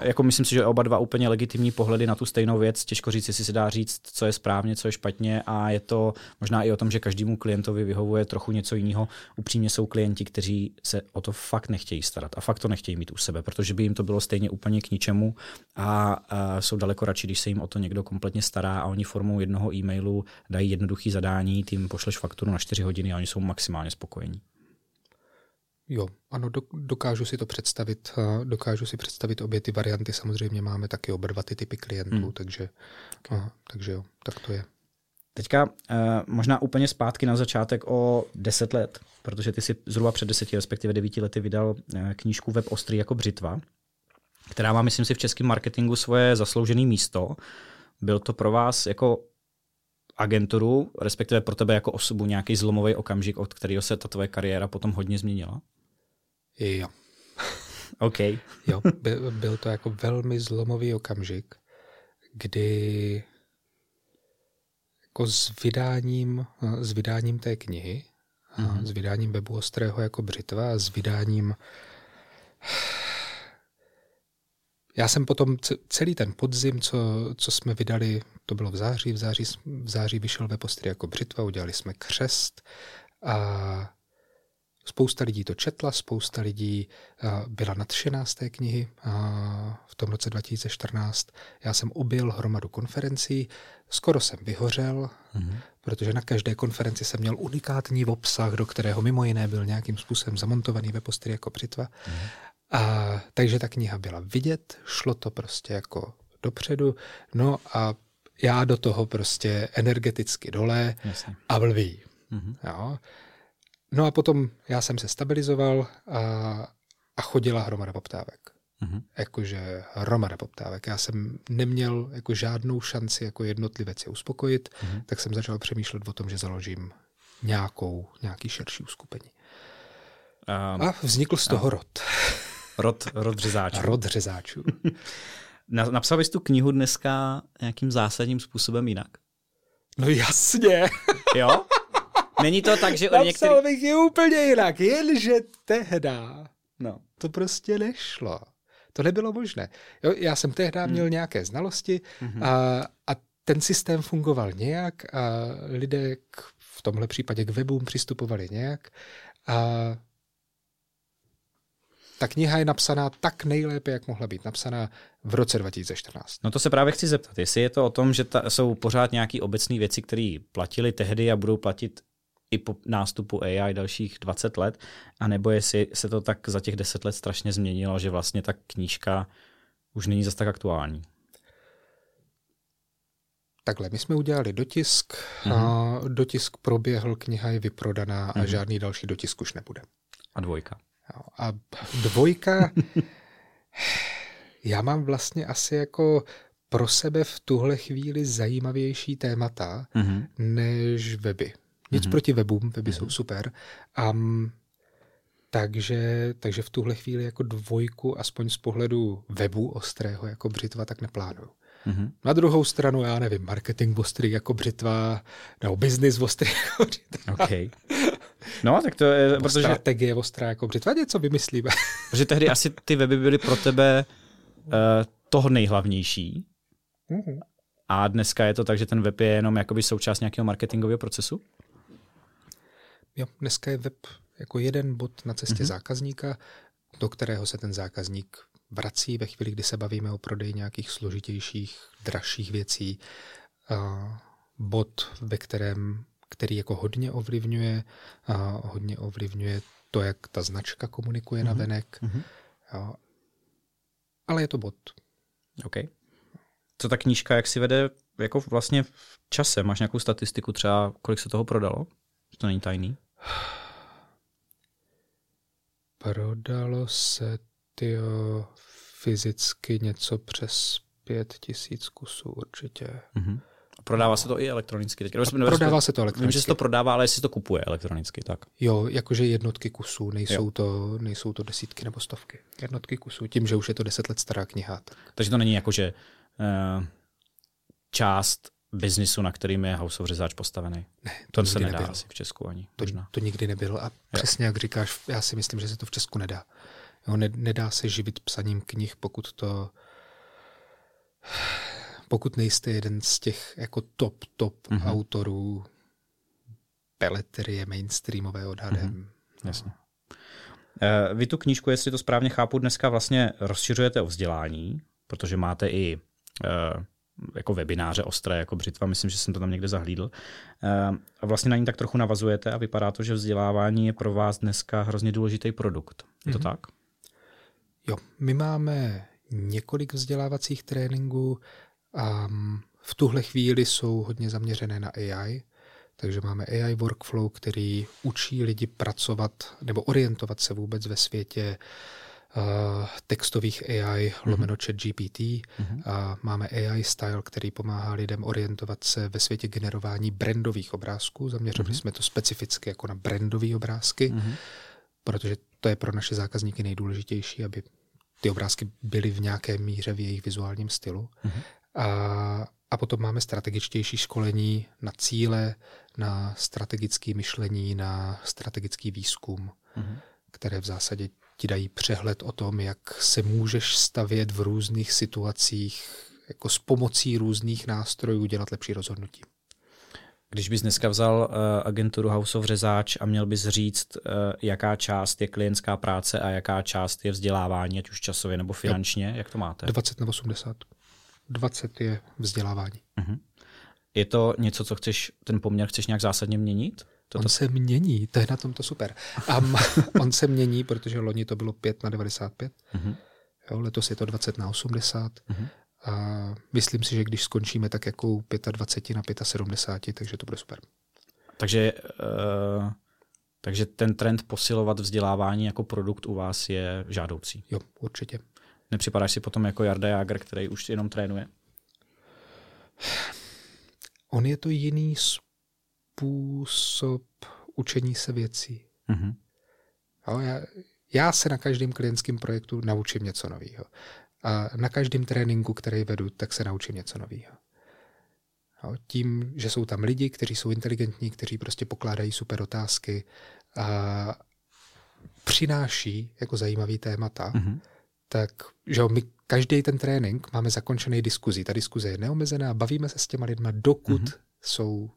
eh, jako myslím si, že oba dva úplně legitimní pohledy na tu stejnou věc. Těžko říct, jestli se dá říct, co je správně, co je špatně a je to možná i o tom, že každému klientovi vyhovuje trochu něco jiného. Upřímně jsou klienti, kteří se o to fakt nechtějí starat a fakt to nechtějí mít u sebe, protože by jim to bylo stejně úplně k ničemu a, a jsou daleko radši, když se jim o to někdo kompletně stará a oni formou jednoho e-mailu dají jednoduchý zadání, tím pošleš fakturu na 4 hodiny a oni jsou maximálně spokojení. Jo, ano, dokážu si to představit. Dokážu si představit obě ty varianty. Samozřejmě máme taky oba dva ty typy klientů, hmm. takže, okay. aha, takže jo, tak to je. Teďka eh, možná úplně zpátky na začátek o deset let, protože ty si zhruba před deseti, respektive devíti lety vydal eh, knížku Web ostrý jako břitva, která má, myslím si, v českém marketingu svoje zasloužené místo. Byl to pro vás jako agenturu, respektive pro tebe jako osobu nějaký zlomový okamžik, od kterého se ta tvoje kariéra potom hodně změnila? Jo. OK. jo, byl, byl to jako velmi zlomový okamžik, kdy jako s vydáním, s vydáním té knihy, mm-hmm. s vydáním webu Ostrého jako břitva a s vydáním já jsem potom celý ten podzim, co, co jsme vydali, to bylo v září, v září, v září vyšel web Ostrý jako břitva, udělali jsme křest a Spousta lidí to četla, spousta lidí byla nadšená z té knihy v tom roce 2014. Já jsem objel hromadu konferencí, skoro jsem vyhořel, mm-hmm. protože na každé konferenci jsem měl unikátní obsah, do kterého mimo jiné byl nějakým způsobem zamontovaný ve postry jako břitva. Mm-hmm. A, takže ta kniha byla vidět, šlo to prostě jako dopředu, no a já do toho prostě energeticky dole Jasně. a blbý. Mm-hmm. Jo. No a potom já jsem se stabilizoval a, a chodila hromada poptávek. Mm-hmm. Jakože hromada poptávek. Já jsem neměl jako žádnou šanci jako jednotlivec je uspokojit, mm-hmm. tak jsem začal přemýšlet o tom, že založím nějakou, nějaký širší uskupení. Um, a vznikl z toho um, rod. Rod, rod řezáčů. Rod řezáčů. Napsal bys tu knihu dneska nějakým zásadním způsobem jinak? No jasně. jo? Není to tak, že Napsal některý... bych ji úplně jinak, jenže tehda no. to prostě nešlo. To nebylo možné. Jo, já jsem tehda hmm. měl nějaké znalosti hmm. a, a ten systém fungoval nějak a lidé k, v tomhle případě k webům přistupovali nějak a ta kniha je napsaná tak nejlépe, jak mohla být napsaná v roce 2014. No to se právě chci zeptat, jestli je to o tom, že ta, jsou pořád nějaké obecné věci, které platily tehdy a budou platit i po nástupu AI dalších 20 let, anebo jestli se to tak za těch 10 let strašně změnilo, že vlastně ta knížka už není zase tak aktuální. Takhle, my jsme udělali dotisk, mm-hmm. a mhm. dotisk proběhl, kniha je vyprodaná mm-hmm. a mhm. žádný další dotisk už nebude. A dvojka. A dvojka, já mám vlastně asi jako pro sebe v tuhle chvíli zajímavější témata mm-hmm. než weby. Nic mm-hmm. proti webům, weby mm-hmm. jsou super. Um, takže, takže v tuhle chvíli jako dvojku, aspoň z pohledu webu ostrého jako břitva, tak neplánuju. Mm-hmm. Na druhou stranu, já nevím, marketing ostrý jako břitva, nebo business ostrý jako břitva. Okay. No, tak to je, Nebo protože... Strategie ostrá jako břitva, něco vymyslíme. protože tehdy asi ty weby byly pro tebe uh, toho nejhlavnější. Mm-hmm. A dneska je to tak, že ten web je jenom jakoby součást nějakého marketingového procesu? Jo, dneska je web jako jeden bod na cestě mm-hmm. zákazníka, do kterého se ten zákazník vrací ve chvíli, kdy se bavíme o prodeji nějakých složitějších, dražších věcí. Uh, bod, ve kterém, který jako hodně ovlivňuje, uh, hodně ovlivňuje to, jak ta značka komunikuje mm-hmm. na venek. Mm-hmm. Ale je to bod. OK. Co ta knížka, jak si vede jako vlastně v čase? Máš nějakou statistiku třeba, kolik se toho prodalo? To není tajný. Prodalo se tyjo, fyzicky něco přes pět tisíc kusů určitě. Mm-hmm. Prodává se to i elektronicky teď. Prodává se to elektronicky. Vím, že se to prodává, ale jestli to kupuje elektronicky, tak. Jo, jakože jednotky kusů, nejsou, to, nejsou to desítky nebo stovky. Jednotky kusů, tím, že už je to deset let stará kniha. Tak. Takže to není jako, že uh, část biznisu, na kterým je House of Řezáč postavený. Ne, to, to se nedá nebylo. asi v Česku ani. To, možná. to nikdy nebylo a jo. přesně jak říkáš, já si myslím, že se to v Česku nedá. Jo, ne, nedá se živit psaním knih, pokud to pokud nejste jeden z těch jako top, top mm-hmm. autorů peletrie mainstreamové odhadem. Mm-hmm. Jasně. Uh, vy tu knížku, jestli to správně chápu, dneska vlastně rozšiřujete o vzdělání, protože máte i uh, jako webináře ostré, jako břitva, myslím, že jsem to tam někde zahlídl. Uh, a vlastně na ní tak trochu navazujete a vypadá to, že vzdělávání je pro vás dneska hrozně důležitý produkt. Je to mm-hmm. tak? Jo, my máme několik vzdělávacích tréninků a v tuhle chvíli jsou hodně zaměřené na AI, takže máme AI workflow, který učí lidi pracovat nebo orientovat se vůbec ve světě uh, textových AI, mm-hmm. lomeno chat GPT. Mm-hmm. A máme AI style, který pomáhá lidem orientovat se ve světě generování brandových obrázků. Zaměřili mm-hmm. jsme to specificky jako na brandové obrázky, mm-hmm. protože to je pro naše zákazníky nejdůležitější, aby ty obrázky byly v nějaké míře v jejich vizuálním stylu. Mm-hmm. A, a potom máme strategičtější školení na cíle, na strategické myšlení, na strategický výzkum, mm-hmm. které v zásadě ti dají přehled o tom, jak se můžeš stavět v různých situacích, jako s pomocí různých nástrojů dělat lepší rozhodnutí. Když bys dneska vzal uh, agenturu House of Řezáč a měl bys říct, uh, jaká část je klientská práce a jaká část je vzdělávání, ať už časově nebo finančně, jo. jak to máte? 20 nebo 80. 20 je vzdělávání. Uh-huh. Je to něco, co chceš, ten poměr chceš nějak zásadně měnit? Toto... On se mění, to je na tom to super. A on se mění, protože loni to bylo 5 na 95, uh-huh. jo, letos je to 20 na 80. Uh-huh. A myslím si, že když skončíme tak jako 25 na 75, takže to bude super. Takže, uh, takže ten trend posilovat vzdělávání jako produkt u vás je žádoucí. Jo, určitě. Nepřipadáš si potom jako Jarda Jager, který už jenom trénuje? On je to jiný způsob učení se věcí. Mm-hmm. Jo, já, já se na každém klientském projektu naučím něco nového. A na každém tréninku, který vedu, tak se naučím něco nového. Tím, že jsou tam lidi, kteří jsou inteligentní, kteří prostě pokládají super otázky a přináší jako zajímavý témata, mm-hmm. tak že my každý ten trénink máme zakončený diskuzí. Ta diskuze je neomezená, bavíme se s těma lidma, dokud mm-hmm. jsou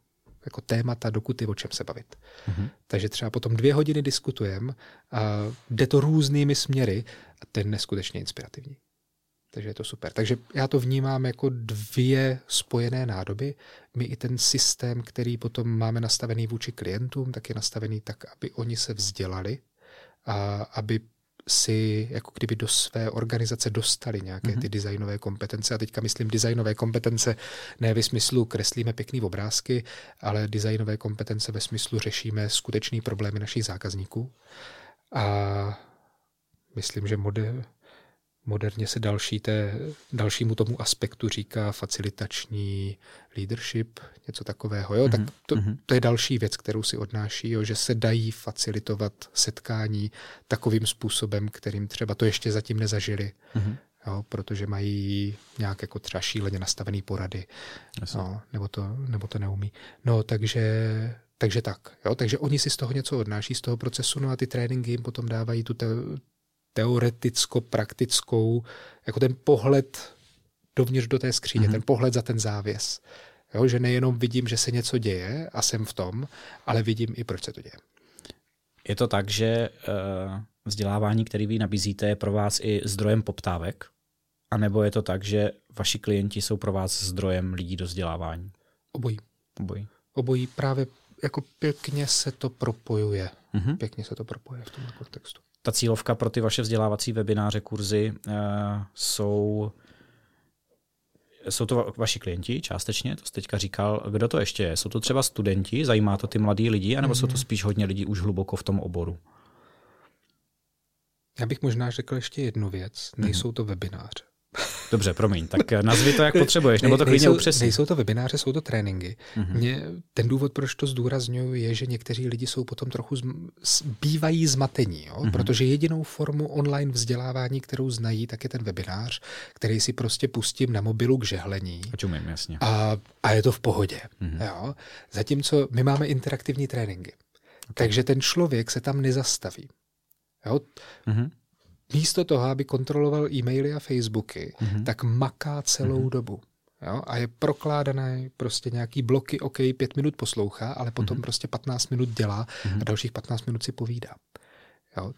jako témata, dokud je o čem se bavit. Mm-hmm. Takže třeba potom dvě hodiny diskutujeme a jde to různými směry a ten je neskutečně inspirativní. Takže je to super. Takže já to vnímám jako dvě spojené nádoby. My i ten systém, který potom máme nastavený vůči klientům, tak je nastavený tak, aby oni se vzdělali a aby si jako kdyby do své organizace dostali nějaké ty mhm. designové kompetence. A teďka myslím designové kompetence ne ve smyslu kreslíme pěkný obrázky, ale designové kompetence ve smyslu řešíme skutečný problémy našich zákazníků. A myslím, že model, Moderně se další té, dalšímu tomu aspektu říká facilitační leadership, něco takového. Jo? Mm-hmm. Tak mhm, to, mhm. to je další věc, kterou si odnáší, jo? že se dají facilitovat setkání takovým způsobem, kterým třeba to ještě zatím nezažili. Mm-hmm. Jo, protože mají nějak jako třeba šíleně nastavený porady, no, nebo, to, nebo to neumí. No, takže, takže tak. Jo, takže oni si z toho něco odnáší, z toho procesu, no a ty tréninky jim potom dávají tu te, teoreticko-praktickou, jako ten pohled dovnitř do té skříně, mm-hmm. ten pohled za ten závěs. Jo, že nejenom vidím, že se něco děje a jsem v tom, ale vidím i, proč se to děje. Je to tak, že uh, vzdělávání, který vy nabízíte, je pro vás i zdrojem poptávek? A nebo je to tak, že vaši klienti jsou pro vás zdrojem lidí do vzdělávání? Obojí. Obojí. Obojí právě jako pěkně se to propojuje. Mm-hmm. Pěkně se to propojuje v tom kontextu. Ta cílovka pro ty vaše vzdělávací webináře, kurzy uh, jsou jsou to vaši klienti částečně, to jste teďka říkal. Kdo to ještě je? Jsou to třeba studenti, zajímá to ty mladí lidi, anebo mm-hmm. jsou to mhm. spíš hodně lidí už hluboko v tom oboru? Já bych možná řekl ještě jednu věc. Nejsou to webináře. Dobře, promiň, tak nazvi to, jak potřebuješ, nebo to klidně upřesni. Nejsou to webináře, jsou to tréninky. Mm-hmm. Mě, ten důvod, proč to zdůraznuju, je, že někteří lidi jsou potom trochu, zm, bývají zmatení, jo? Mm-hmm. protože jedinou formu online vzdělávání, kterou znají, tak je ten webinář, který si prostě pustím na mobilu k žehlení. A čumím, jasně. A, a je to v pohodě. Mm-hmm. Jo? Zatímco my máme interaktivní tréninky. Okay. Takže ten člověk se tam nezastaví. Jo? Mm-hmm místo toho, aby kontroloval e-maily a Facebooky, mm-hmm. tak maká celou mm-hmm. dobu. Jo? A je prokládané prostě nějaký bloky, OK, pět minut poslouchá, ale potom mm-hmm. prostě 15 minut dělá mm-hmm. a dalších 15 minut si povídá. Jo?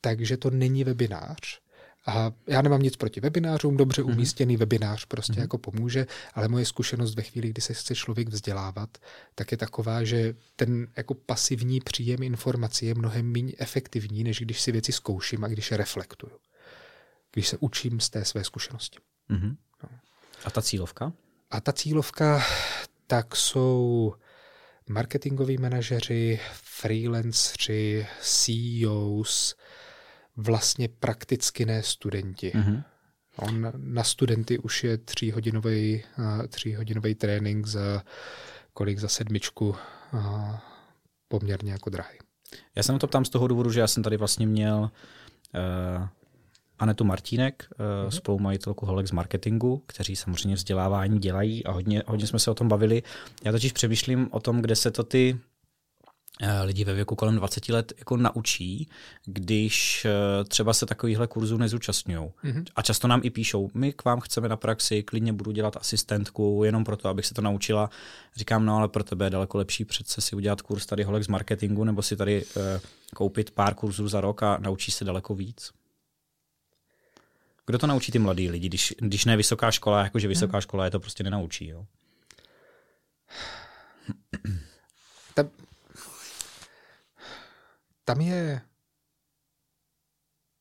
Takže to není webinář, a já nemám nic proti webinářům, dobře mm-hmm. umístěný webinář prostě mm-hmm. jako pomůže, ale moje zkušenost ve chvíli, kdy se chce člověk vzdělávat, tak je taková, že ten jako pasivní příjem informací je mnohem méně efektivní, než když si věci zkouším a když je reflektuju. Když se učím z té své zkušenosti. Mm-hmm. No. A ta cílovka? A ta cílovka, tak jsou marketingoví manažeři, freelanceri, CEOs, vlastně prakticky ne studenti. Mm-hmm. On na studenty už je tříhodinový, tříhodinový trénink za kolik za sedmičku poměrně jako drahý. Já se na to ptám z toho důvodu, že já jsem tady vlastně měl uh, Anetu Martínek, uh, mm-hmm. spolumajitelku Holek z marketingu, kteří samozřejmě vzdělávání dělají a hodně, hodně jsme se o tom bavili. Já totiž přemýšlím o tom, kde se to ty Eh, lidi ve věku kolem 20 let jako naučí, když eh, třeba se takovýchhle kurzů nezúčastňují. Mm-hmm. A často nám i píšou, my k vám chceme na praxi, klidně budu dělat asistentku, jenom proto, abych se to naučila. Říkám, no ale pro tebe je daleko lepší přece si udělat kurz tady holek z marketingu, nebo si tady uh, koupit pár kurzů za rok a naučí se daleko víc. Kdo to naučí ty mladí lidi, když, když ne vysoká škola, jakože vysoká mm. škola je to prostě nenaučí, jo? Tam je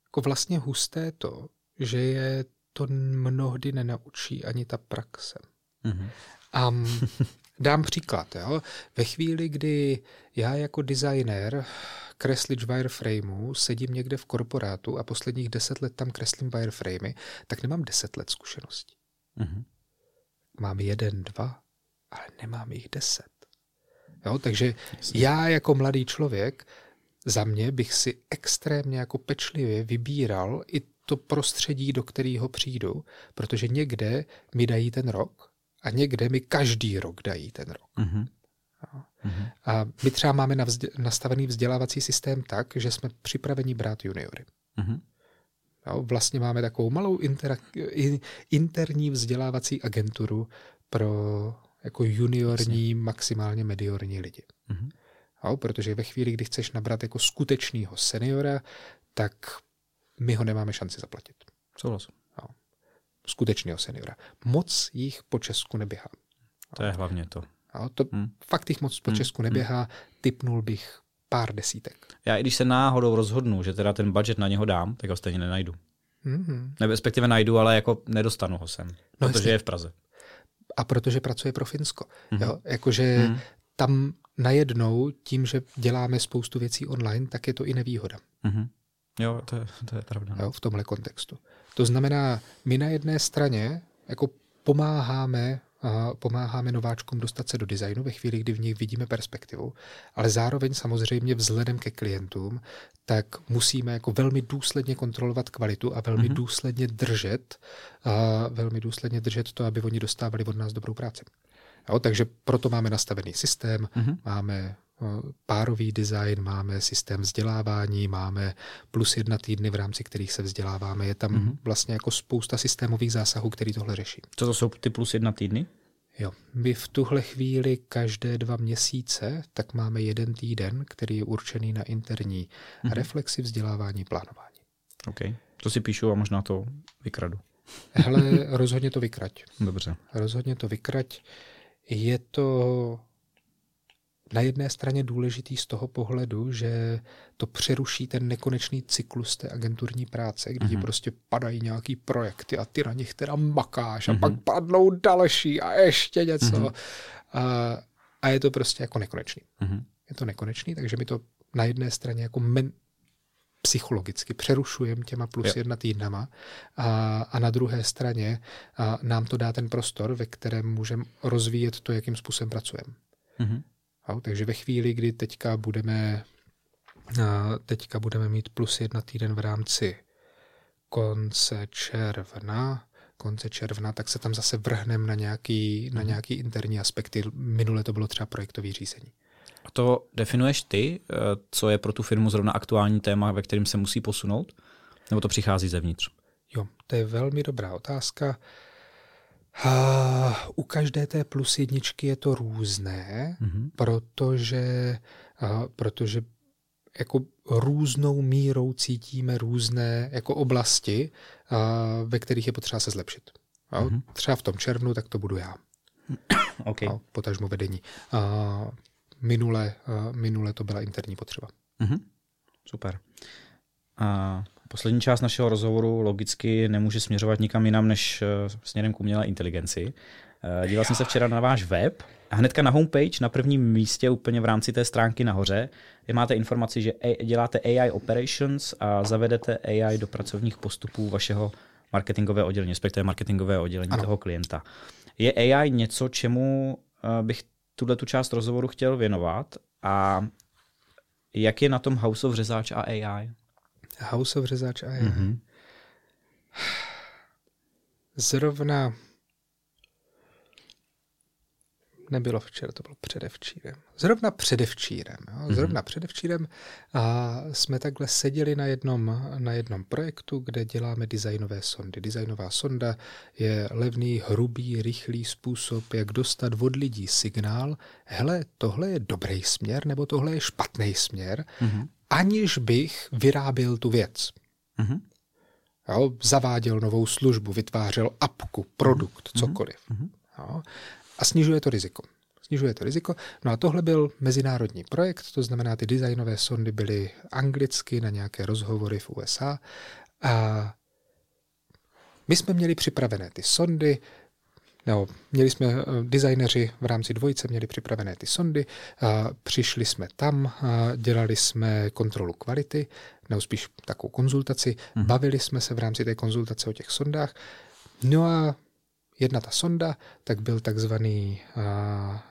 jako vlastně husté to, že je to mnohdy nenaučí ani ta praxe. Mm-hmm. A dám příklad. Jo? Ve chvíli, kdy já jako designer kreslič wireframeu sedím někde v korporátu a posledních deset let tam kreslím wireframey, tak nemám deset let zkušeností. Mm-hmm. Mám jeden, dva, ale nemám jich deset. Jo? Takže já jako mladý člověk za mě bych si extrémně jako pečlivě vybíral i to prostředí, do kterého přijdu, protože někde mi dají ten rok a někde mi každý rok dají ten rok. Mm-hmm. Mm-hmm. A my třeba máme navzdě- nastavený vzdělávací systém tak, že jsme připraveni brát juniory. Mm-hmm. Jo, vlastně máme takovou malou interak- interní vzdělávací agenturu pro jako juniorní, Jasně. maximálně mediorní lidi. Mm-hmm. Jo, protože ve chvíli, kdy chceš nabrat jako skutečného seniora, tak my ho nemáme šanci zaplatit. Souhlas. Skutečného seniora. Moc jich po Česku neběhá. To je hlavně to. Jo, to hmm. Fakt jich moc po hmm. Česku neběhá. Hmm. Typnul bych pár desítek. Já i když se náhodou rozhodnu, že teda ten budget na něho dám, tak ho stejně nenajdu. Mm-hmm. Nebo respektive najdu, ale jako nedostanu ho sem, no protože jestli. je v Praze. A protože pracuje pro Finsko. Mm-hmm. Jo? Jakože mm-hmm. tam najednou tím, že děláme spoustu věcí online, tak je to i nevýhoda. Mm-hmm. Jo, to je, to je pravda. No. Jo, v tomhle kontextu. To znamená, my na jedné straně jako pomáháme pomáháme nováčkům dostat se do designu ve chvíli, kdy v nich vidíme perspektivu, ale zároveň samozřejmě vzhledem ke klientům, tak musíme jako velmi důsledně kontrolovat kvalitu a velmi mm-hmm. důsledně držet, a velmi důsledně držet to, aby oni dostávali od nás dobrou práci. Jo, takže proto máme nastavený systém, mm-hmm. máme párový design, máme systém vzdělávání, máme plus jedna týdny, v rámci kterých se vzděláváme. Je tam mm-hmm. vlastně jako spousta systémových zásahů, který tohle řeší. Co to jsou ty plus jedna týdny? Jo, my v tuhle chvíli každé dva měsíce tak máme jeden týden, který je určený na interní mm-hmm. reflexi, vzdělávání, plánování. OK, to si píšu a možná to vykradu. Hele, rozhodně to vykrať. Dobře. Rozhodně to vykrať. Je to na jedné straně důležitý z toho pohledu, že to přeruší ten nekonečný cyklus té agenturní práce, kdy mm-hmm. ti mhm. prostě padají nějaký projekty a ty na nich teda makáš mm-hmm. a pak mhm. padnou další a ještě něco. Mm-hmm. A, a je to prostě jako nekonečný. Mm-hmm. Je to nekonečný, takže mi to na jedné straně jako men, psychologicky přerušujeme těma plus jo. jedna týdnama a, a na druhé straně a nám to dá ten prostor, ve kterém můžeme rozvíjet to, jakým způsobem pracujeme. Mm-hmm. Jo, takže ve chvíli, kdy teďka budeme, teďka budeme mít plus jedna týden v rámci konce června, konce června, tak se tam zase vrhneme na nějaký, na mhm. nějaký interní aspekty. Minule to bylo třeba projektové řízení. A to definuješ ty, eh, co je pro tu firmu zrovna aktuální téma, ve kterém se musí posunout? Nebo to přichází zevnitř? Jo, to je velmi dobrá otázka. Uh, u každé té plus jedničky je to různé, mm-hmm. protože, uh, protože jako různou mírou cítíme různé jako oblasti, uh, ve kterých je potřeba se zlepšit. Mm-hmm. Třeba v tom červnu, tak to budu já. okay. A potažmo vedení. Minule, uh, minule to byla interní potřeba. Mm-hmm. Super. Uh, Poslední část našeho rozhovoru logicky nemůže směřovat nikam jinam než eh, směrem k umělé inteligenci. Eh, díval jsem se včera na váš web a hnedka na homepage, na prvním místě, úplně v rámci té stránky nahoře, vy máte informaci, že děláte AI operations a zavedete AI do pracovních postupů vašeho marketingového oddělení, respektive marketingového oddělení ano. toho klienta. Je AI něco, čemu eh, bych tuhle tu část rozhovoru chtěl věnovat a jak je na tom House of Řezáč a AI? House of Řezáč a já. Mm-hmm. Zrovna nebylo včera, to bylo předevčírem. Zrovna předevčírem. Jo? Mhm. Zrovna mm-hmm. předevčírem a jsme takhle seděli na jednom, na jednom projektu, kde děláme designové sondy. Designová sonda je levný, hrubý, rychlý způsob, jak dostat od lidí signál, hele, tohle je dobrý směr, nebo tohle je špatný směr, mm-hmm aniž bych vyráběl tu věc. Mm-hmm. Jo, zaváděl novou službu, vytvářel apku, produkt, mm-hmm. cokoliv. Mm-hmm. Jo, a snižuje to riziko. Snižuje to riziko. No a tohle byl mezinárodní projekt, to znamená, ty designové sondy byly anglicky na nějaké rozhovory v USA. A my jsme měli připravené ty sondy, nebo měli jsme eh, designeři v rámci dvojice, měli připravené ty sondy, a přišli jsme tam, a dělali jsme kontrolu kvality, nebo spíš takovou konzultaci, mm. bavili jsme se v rámci té konzultace o těch sondách. No a jedna ta sonda, tak byl takzvaný uh,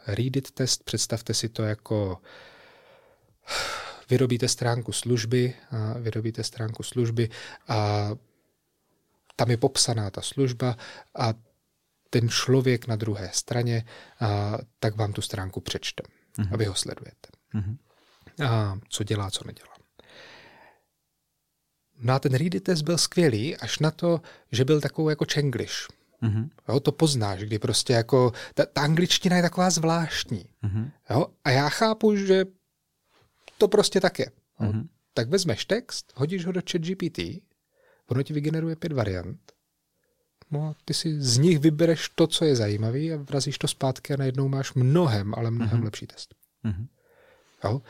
read test. Představte si to jako vyrobíte stránku služby, uh, vyrobíte stránku služby a tam je popsaná ta služba a ten člověk na druhé straně, a, tak vám tu stránku přečte mm-hmm. a vy ho sledujete. Mm-hmm. A co dělá, co nedělá. No a ten read test byl skvělý, až na to, že byl takovou jako čenglish. Mm-hmm. Jo, to poznáš, kdy prostě jako, ta, ta angličtina je taková zvláštní. Mm-hmm. Jo, a já chápu, že to prostě tak je. Jo, mm-hmm. Tak vezmeš text, hodíš ho do chat GPT, ono ti vygeneruje pět variant No, ty si z nich vybereš to, co je zajímavé a vrazíš to zpátky a najednou máš mnohem, ale mnohem mm-hmm. lepší test. Mm-hmm. Jo?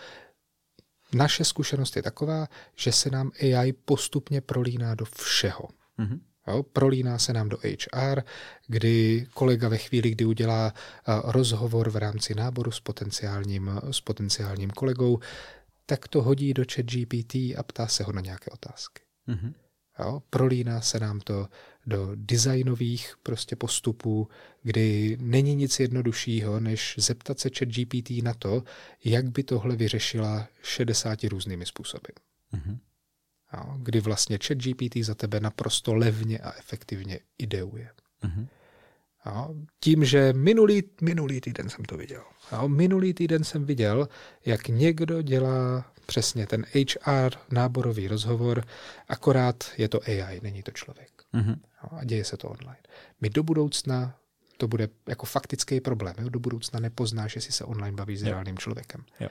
Naše zkušenost je taková, že se nám AI postupně prolíná do všeho. Mm-hmm. Jo, prolíná se nám do HR, kdy kolega ve chvíli, kdy udělá rozhovor v rámci náboru s potenciálním, s potenciálním kolegou, tak to hodí do chat GPT a ptá se ho na nějaké otázky. Mm-hmm. Jo? Prolíná se nám to do designových prostě postupů, kdy není nic jednoduššího, než zeptat se chat GPT na to, jak by tohle vyřešila 60 různými způsoby. Mm-hmm. Kdy vlastně chat GPT za tebe naprosto levně a efektivně ideuje. Mm-hmm. Jo? Tím, že minulý, minulý týden jsem to viděl. Jo? Minulý týden jsem viděl, jak někdo dělá přesně ten HR náborový rozhovor, akorát je to AI, není to člověk. Mm-hmm. A děje se to online. My do budoucna to bude jako faktický problém. Jo? Do budoucna nepoznáš, jestli se online baví s jo. reálným člověkem. Jo.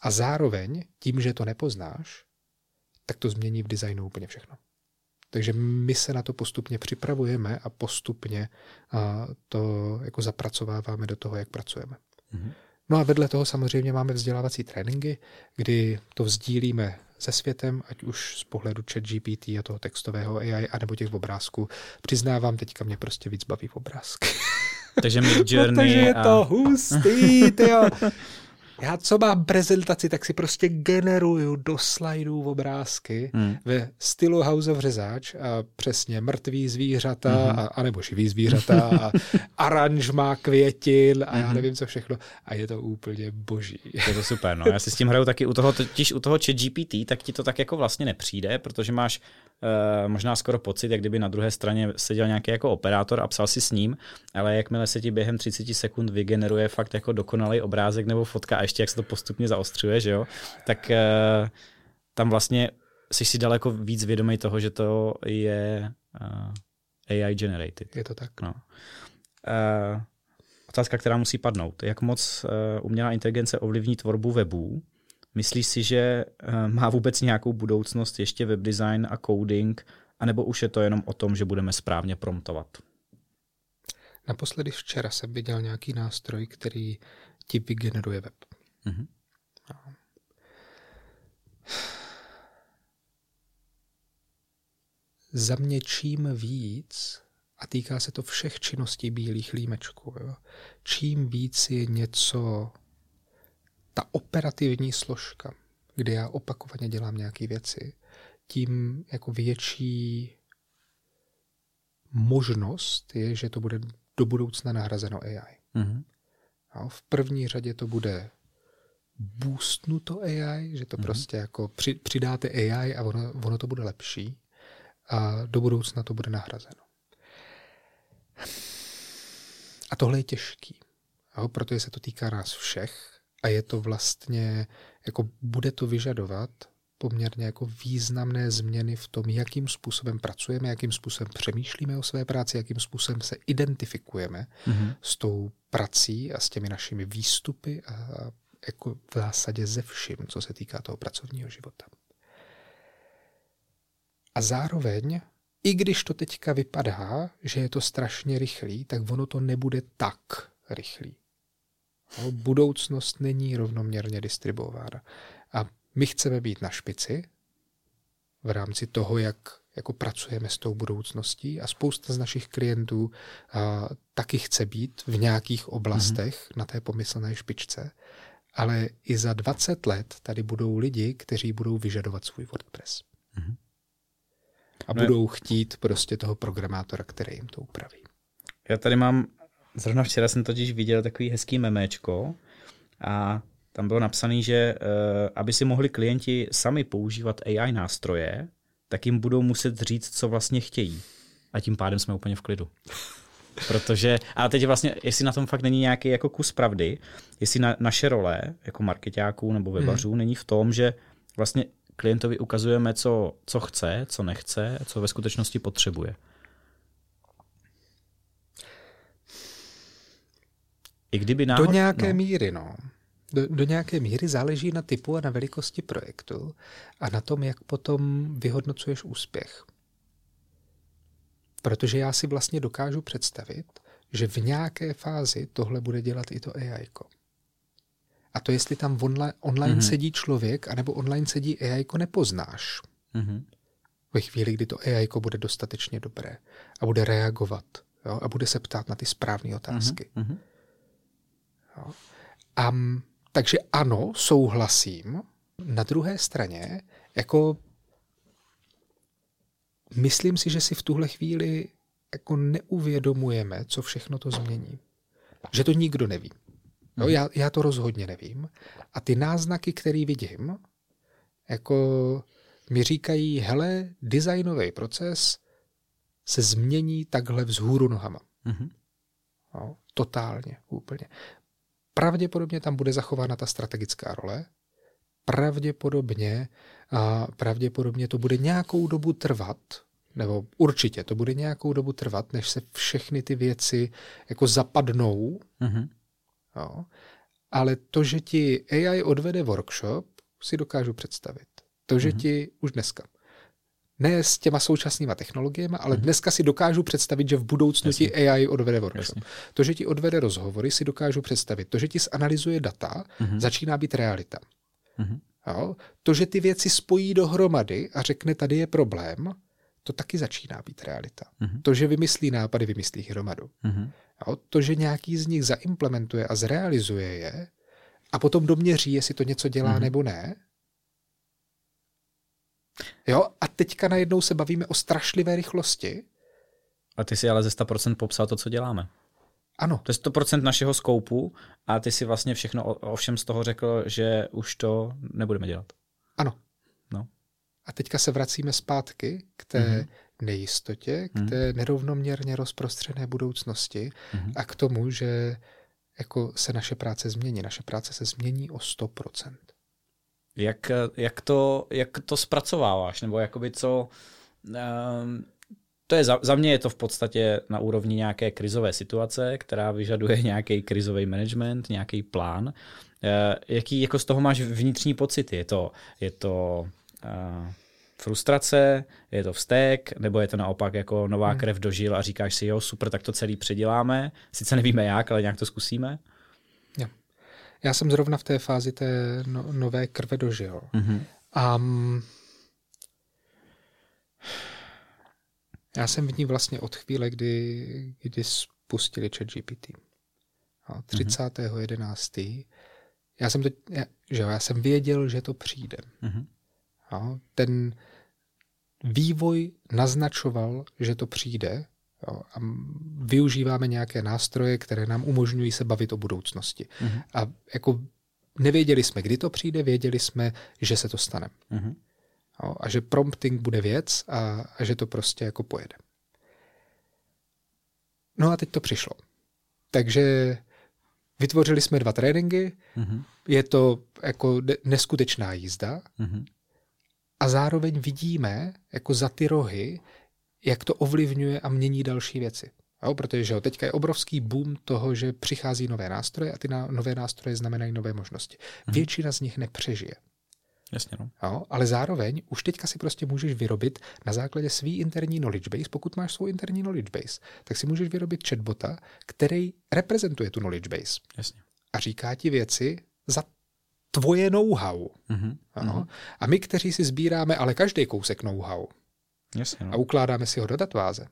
A zároveň tím, že to nepoznáš, tak to změní v designu úplně všechno. Takže my se na to postupně připravujeme a postupně to jako zapracováváme do toho, jak pracujeme. Mm-hmm. No a vedle toho samozřejmě máme vzdělávací tréninky, kdy to vzdílíme se světem, ať už z pohledu chat GPT a toho textového AI, anebo těch obrázků. Přiznávám, teďka mě prostě víc baví obrázky. Takže mi Journey Protože je a... to hustý, tyjo. Já co mám prezentaci, tak si prostě generuju do slajdů obrázky hmm. ve stylu House of Řezáč a přesně mrtvý zvířata, hmm. a, anebo živý zvířata a aranžma květin a já hmm. nevím co všechno. A je to úplně boží. Je to super, no. Já si s tím hraju taky u toho, totiž u toho chat GPT, tak ti to tak jako vlastně nepřijde, protože máš uh, možná skoro pocit, jak kdyby na druhé straně seděl nějaký jako operátor a psal si s ním, ale jakmile se ti během 30 sekund vygeneruje fakt jako dokonalý obrázek nebo fotka a ještě jak se to postupně zaostřuje, že jo, tak uh, tam vlastně jsi si daleko víc vědomý toho, že to je uh, eh, AI generated. Je to tak. No. Uh, otázka, která musí padnout. Jak moc uh, umělá inteligence ovlivní tvorbu webů? Myslíš si, že uh, má vůbec nějakou budoucnost ještě web design a coding, anebo už je to jenom o tom, že budeme správně promptovat? Naposledy včera jsem viděl nějaký nástroj, který ti vygeneruje web. Mm-hmm. No. Za mě čím víc, a týká se to všech činností bílých límečků, jo, čím víc je něco, ta operativní složka, kde já opakovaně dělám nějaké věci, tím jako větší možnost je, že to bude do budoucna nahrazeno AI. Mm-hmm. A v první řadě to bude boostnuto AI, že to mm-hmm. prostě jako při, přidáte AI a ono, ono to bude lepší a do budoucna to bude nahrazeno. A tohle je těžký, jo, protože se to týká nás všech a je to vlastně, jako bude to vyžadovat poměrně jako významné změny v tom, jakým způsobem pracujeme, jakým způsobem přemýšlíme o své práci, jakým způsobem se identifikujeme mm-hmm. s tou prací a s těmi našimi výstupy a jako v zásadě ze vším, co se týká toho pracovního života. A zároveň, i když to teďka vypadá, že je to strašně rychlý, tak ono to nebude tak rychlý. No, budoucnost není rovnoměrně distribuována. A my chceme být na špici v rámci toho, jak jako pracujeme s tou budoucností a spousta z našich klientů a, taky chce být v nějakých oblastech mm-hmm. na té pomyslné špičce ale i za 20 let tady budou lidi, kteří budou vyžadovat svůj WordPress. Mm-hmm. A no budou chtít prostě toho programátora, který jim to upraví. Já tady mám, zrovna včera jsem totiž viděl takový hezký memečko a tam bylo napsané, že uh, aby si mohli klienti sami používat AI nástroje, tak jim budou muset říct, co vlastně chtějí. A tím pádem jsme úplně v klidu. Protože, a teď vlastně, jestli na tom fakt není nějaký jako kus pravdy, jestli na, naše role jako marketáků nebo webařů hmm. není v tom, že vlastně klientovi ukazujeme, co, co chce, co nechce, co ve skutečnosti potřebuje. I kdyby náhod... Do nějaké no. míry, no. Do, do nějaké míry záleží na typu a na velikosti projektu a na tom, jak potom vyhodnocuješ úspěch. Protože já si vlastně dokážu představit, že v nějaké fázi tohle bude dělat i to AI. A to, jestli tam online, online mm-hmm. sedí člověk, anebo online sedí AI, nepoznáš. Mm-hmm. Ve chvíli, kdy to AI bude dostatečně dobré a bude reagovat jo, a bude se ptát na ty správné otázky. Mm-hmm. Jo. A, takže ano, souhlasím. Na druhé straně, jako myslím si, že si v tuhle chvíli jako neuvědomujeme, co všechno to změní. Že to nikdo neví. No, já, já to rozhodně nevím. A ty náznaky, které vidím, jako mi říkají, hele, designový proces se změní takhle vzhůru nohama. Mm-hmm. No, totálně, úplně. Pravděpodobně tam bude zachována ta strategická role, pravděpodobně, a pravděpodobně to bude nějakou dobu trvat, nebo určitě to bude nějakou dobu trvat, než se všechny ty věci jako zapadnou. Mm-hmm. Jo. Ale to, že ti AI odvede workshop, si dokážu představit. To, že mm-hmm. ti už dneska. Ne s těma současnýma technologiemi, ale mm-hmm. dneska si dokážu představit, že v budoucnu Jasně. ti AI odvede workshop. Jasně. To, že ti odvede rozhovory, si dokážu představit. To, že ti zanalizuje data, mm-hmm. začíná být realita. Mm-hmm. Jo? To, že ty věci spojí dohromady a řekne, tady je problém, to taky začíná být realita. Mm-hmm. To, že vymyslí nápady, vymyslí hromadu. Mm-hmm. Jo? To, že nějaký z nich zaimplementuje a zrealizuje je a potom doměří, jestli to něco dělá mm-hmm. nebo ne. Jo? A teďka najednou se bavíme o strašlivé rychlosti. A ty si ale ze 100% popsal to, co děláme. Ano. To je 100% našeho skoupu a ty si vlastně všechno ovšem z toho řekl, že už to nebudeme dělat. Ano. No. A teďka se vracíme zpátky k té mm-hmm. nejistotě, k mm-hmm. té nerovnoměrně rozprostřené budoucnosti mm-hmm. a k tomu, že jako se naše práce změní. Naše práce se změní o 100%. Jak, jak, to, jak to zpracováváš? Nebo jakoby co... Um, to je za, za mě je to v podstatě na úrovni nějaké krizové situace, která vyžaduje nějaký krizový management, nějaký plán. E, jaký jako z toho máš vnitřní pocity? Je to, je to uh, frustrace, je to vztek, nebo je to naopak jako nová hmm. krev dožil a říkáš si, jo, super, tak to celý předěláme. Sice nevíme jak, ale nějak to zkusíme. Ja. Já jsem zrovna v té fázi té no, nové krve dožil. Mm-hmm. Um, já jsem v ní vlastně od chvíle, kdy, kdy spustili ChatGPT. 30.11. Mm-hmm. Já jsem to, já, že jo, já jsem věděl, že to přijde. Mm-hmm. Jo, ten vývoj naznačoval, že to přijde jo, a využíváme nějaké nástroje, které nám umožňují se bavit o budoucnosti. Mm-hmm. A jako nevěděli jsme, kdy to přijde, věděli jsme, že se to stane. Mm-hmm. A že prompting bude věc a, a že to prostě jako pojede. No a teď to přišlo. Takže vytvořili jsme dva tréninky, mm-hmm. je to jako neskutečná jízda, mm-hmm a zároveň vidíme jako za ty rohy, jak to ovlivňuje a mění další věci. Jo, protože že jo, teďka je obrovský boom toho, že přichází nové nástroje a ty nové nástroje znamenají nové možnosti. Mhm. Většina z nich nepřežije. Jasně, no. Jo, ale zároveň už teďka si prostě můžeš vyrobit na základě svý interní knowledge base, pokud máš svou interní knowledge base, tak si můžeš vyrobit chatbota, který reprezentuje tu knowledge base. Jasně. A říká ti věci za tvoje know-how. Mm-hmm. Ano. A my, kteří si sbíráme ale každý kousek know-how Jasně, no. a ukládáme si ho do datváze,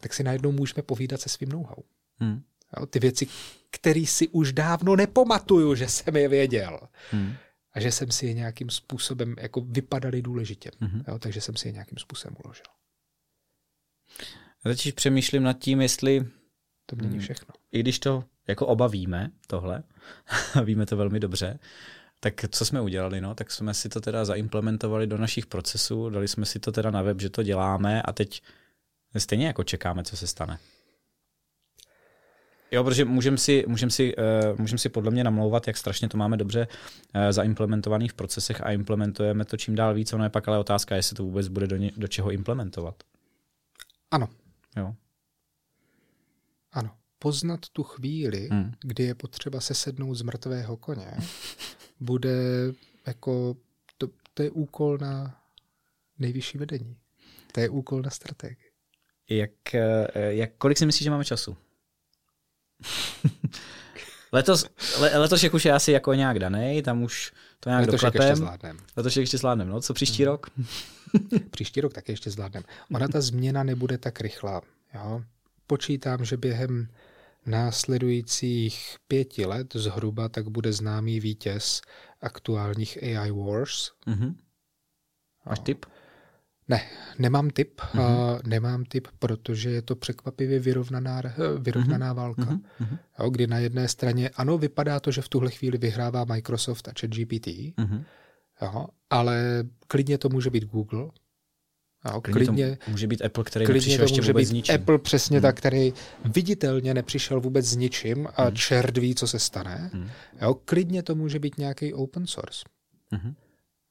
tak si najednou můžeme povídat se svým know-how. Mm. Jo, ty věci, které si už dávno nepamatuju, že jsem je věděl. Mm. A že jsem si je nějakým způsobem jako vypadaly důležitě. Mm-hmm. Jo, takže jsem si je nějakým způsobem uložil. Já teď přemýšlím nad tím, jestli... To mění všechno. I když to jako oba víme tohle, víme to velmi dobře, tak co jsme udělali? No? Tak jsme si to teda zaimplementovali do našich procesů, dali jsme si to teda na web, že to děláme a teď stejně jako čekáme, co se stane. Jo, protože můžeme si, můžem si, uh, můžem si podle mě namlouvat, jak strašně to máme dobře uh, zaimplementovaných v procesech a implementujeme to čím dál víc. Ono je pak ale otázka, jestli to vůbec bude do, ně, do čeho implementovat. Ano. Jo. Ano poznat tu chvíli, hmm. kdy je potřeba se sednout z mrtvého koně, bude jako, to, to je úkol na nejvyšší vedení. To je úkol na strategii. Jak, eh, jak, kolik si myslíš, že máme času? letos, le, letošek už je asi jako nějak daný, tam už to nějak letošek doklepem. ještě zvládnem. Letošek ještě zvládnem. No, co příští hmm. rok? příští rok taky ještě zvládnem. Ona ta změna nebude tak rychlá. Jo? Počítám, že během následujících pěti let zhruba tak bude známý vítěz aktuálních AI Wars. Mm-hmm. Máš tip? Ne, nemám typ. Mm-hmm. Uh, nemám typ, protože je to překvapivě vyrovnaná, vyrovnaná mm-hmm. válka. Mm-hmm. Jo, kdy na jedné straně, ano, vypadá to, že v tuhle chvíli vyhrává Microsoft a ChatGPT, mm-hmm. jo, ale klidně to může být Google, Jo, klidně, klidně to může být Apple, který nepřišel ještě může vůbec být ničím. Apple přesně hmm. tak, který viditelně nepřišel vůbec s ničím a hmm. čert ví, co se stane. Hmm. Jo, klidně to může být nějaký open source. Hmm.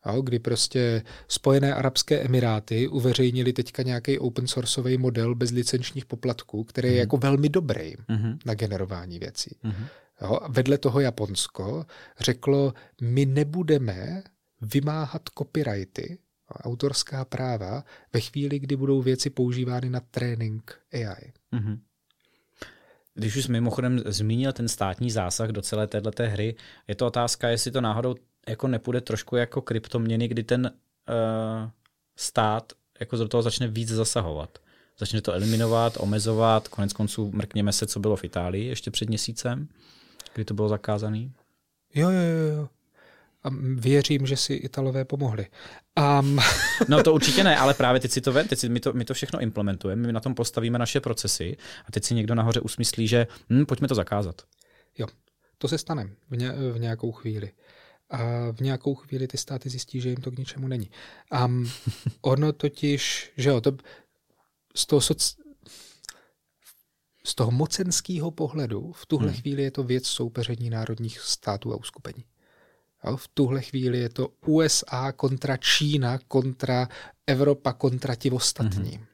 Jo, kdy prostě Spojené arabské emiráty uveřejnili teďka nějaký open sourceový model bez licenčních poplatků, který hmm. je jako velmi dobrý hmm. na generování věcí. Hmm. Jo, a vedle toho Japonsko řeklo, my nebudeme vymáhat copyrighty, autorská práva ve chvíli, kdy budou věci používány na trénink AI. Mm-hmm. Když už mimochodem zmínil ten státní zásah do celé této hry, je to otázka, jestli to náhodou jako nepůjde trošku jako kryptoměny, kdy ten uh, stát jako do toho začne víc zasahovat. Začne to eliminovat, omezovat, konec konců mrkněme se, co bylo v Itálii ještě před měsícem, kdy to bylo zakázané. Jo, jo, jo. A věřím, že si Italové pomohli. Um. No to určitě ne, ale právě teď si to, teď si, my, to, my to všechno implementujeme, my na tom postavíme naše procesy a teď si někdo nahoře usmyslí, že hm, pojďme to zakázat. Jo, to se stane v, ně, v nějakou chvíli. A v nějakou chvíli ty státy zjistí, že jim to k ničemu není. Um, ono totiž, že jo, to, z toho soc, z toho mocenského pohledu v tuhle hmm. chvíli je to věc soupeření národních států a uskupení. Jo, v tuhle chvíli je to USA kontra Čína, kontra Evropa, kontra ti ostatní. Mm-hmm.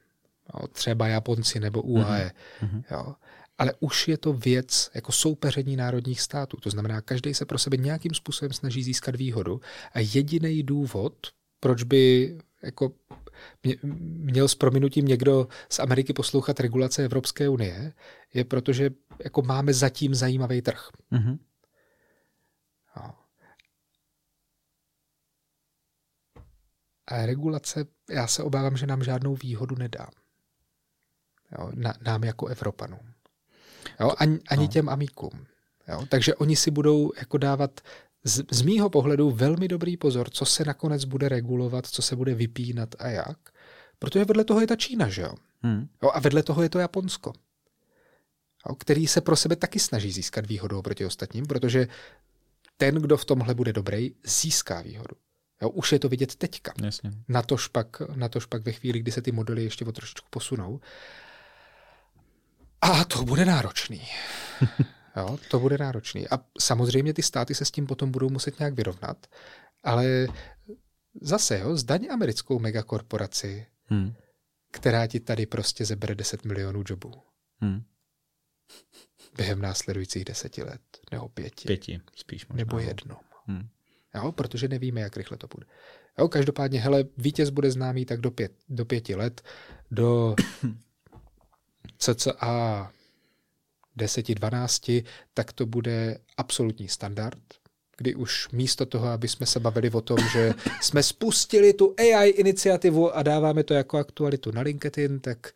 Jo, třeba Japonci nebo UAE. Mm-hmm. Jo. Ale už je to věc jako soupeření národních států. To znamená, každý se pro sebe nějakým způsobem snaží získat výhodu a jediný důvod, proč by jako měl s prominutím někdo z Ameriky poslouchat regulace Evropské unie, je protože jako máme zatím zajímavý trh. Mm-hmm. A regulace, já se obávám, že nám žádnou výhodu nedá. Jo, na, nám jako Evropanům. Jo, ani, ani no. těm amíkům. Jo, takže oni si budou jako dávat z, z mýho pohledu velmi dobrý pozor, co se nakonec bude regulovat, co se bude vypínat a jak. Protože vedle toho je ta Čína, že jo? Hmm. jo a vedle toho je to Japonsko, jo, který se pro sebe taky snaží získat výhodu proti ostatním, protože ten, kdo v tomhle bude dobrý, získá výhodu. Jo, už je to vidět teďka. Jasně. Natož pak, natož pak ve chvíli, kdy se ty modely ještě o trošičku posunou. A to bude náročný. jo, to bude náročný. A samozřejmě ty státy se s tím potom budou muset nějak vyrovnat, ale zase, jo, zdaň americkou megakorporaci, hmm. která ti tady prostě zebere 10 milionů jobů. Hmm. Během následujících deseti let, nebo pěti. Pěti, spíš možná. Nebo jednom. Hmm jo, protože nevíme, jak rychle to bude. Jo, každopádně, hele, vítěz bude známý tak do, pět, do pěti let, do cca 10-12, tak to bude absolutní standard, kdy už místo toho, aby jsme se bavili o tom, že jsme spustili tu AI iniciativu a dáváme to jako aktualitu na LinkedIn, tak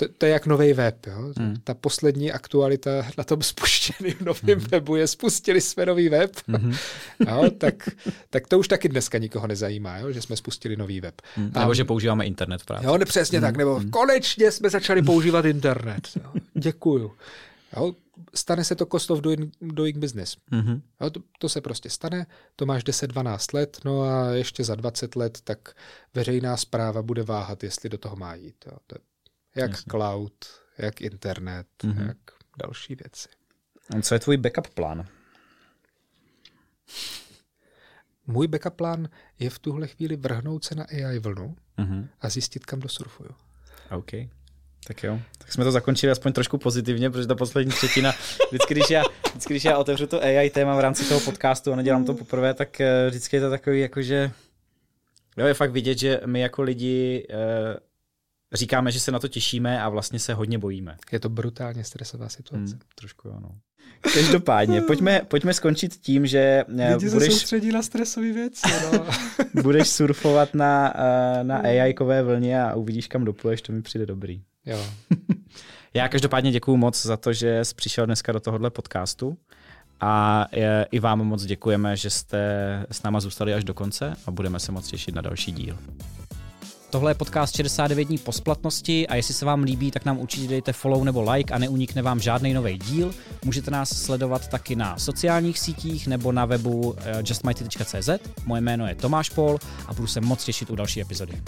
to, to je jak nový web. Jo? Hmm. Ta poslední aktualita na tom spuštěném novém hmm. webu je spustili jsme nový web. Hmm. jo, tak, tak to už taky dneska nikoho nezajímá, jo? že jsme spustili nový web. Hmm. Nebo že používáme internet právě. Jo, ne, přesně hmm. tak. Nebo hmm. konečně jsme začali používat internet. Jo? Děkuju. Jo? Stane se to cost of doing, doing business. Mm-hmm. Jo, to, to se prostě stane, to máš 10-12 let, no a ještě za 20 let tak veřejná zpráva bude váhat, jestli do toho má jít. Jo. To je jak Jasně. cloud, jak internet, mm-hmm. jak další věci. A co je tvůj backup plán? Můj backup plán je v tuhle chvíli vrhnout se na AI vlnu mm-hmm. a zjistit, kam dosurfuju. OK. Tak jo, tak jsme to zakončili aspoň trošku pozitivně, protože ta poslední třetina, vždycky když, já, vždycky, když já otevřu to AI téma v rámci toho podcastu a nedělám to poprvé, tak eh, vždycky je to takový, jakože jo, je fakt vidět, že my jako lidi eh, říkáme, že se na to těšíme a vlastně se hodně bojíme. Je to brutálně stresová situace. Hmm, trošku ano. Každopádně, pojďme, pojďme skončit tím, že eh, Lidi budeš... se soustředí na stresové věci. No. budeš surfovat na, eh, na AI-kové vlně a uvidíš, kam dopluješ, to mi přijde dobrý. Jo. Já každopádně děkuju moc za to, že jsi přišel dneska do tohohle podcastu. A eh, i vám moc děkujeme, že jste s náma zůstali až do konce a budeme se moc těšit na další díl. Tohle je podcast 69 dní po splatnosti a jestli se vám líbí, tak nám určitě dejte follow nebo like a neunikne vám žádný nový díl. Můžete nás sledovat taky na sociálních sítích nebo na webu eh, justmighty.cz. Moje jméno je Tomáš Pol a budu se moc těšit u další epizody.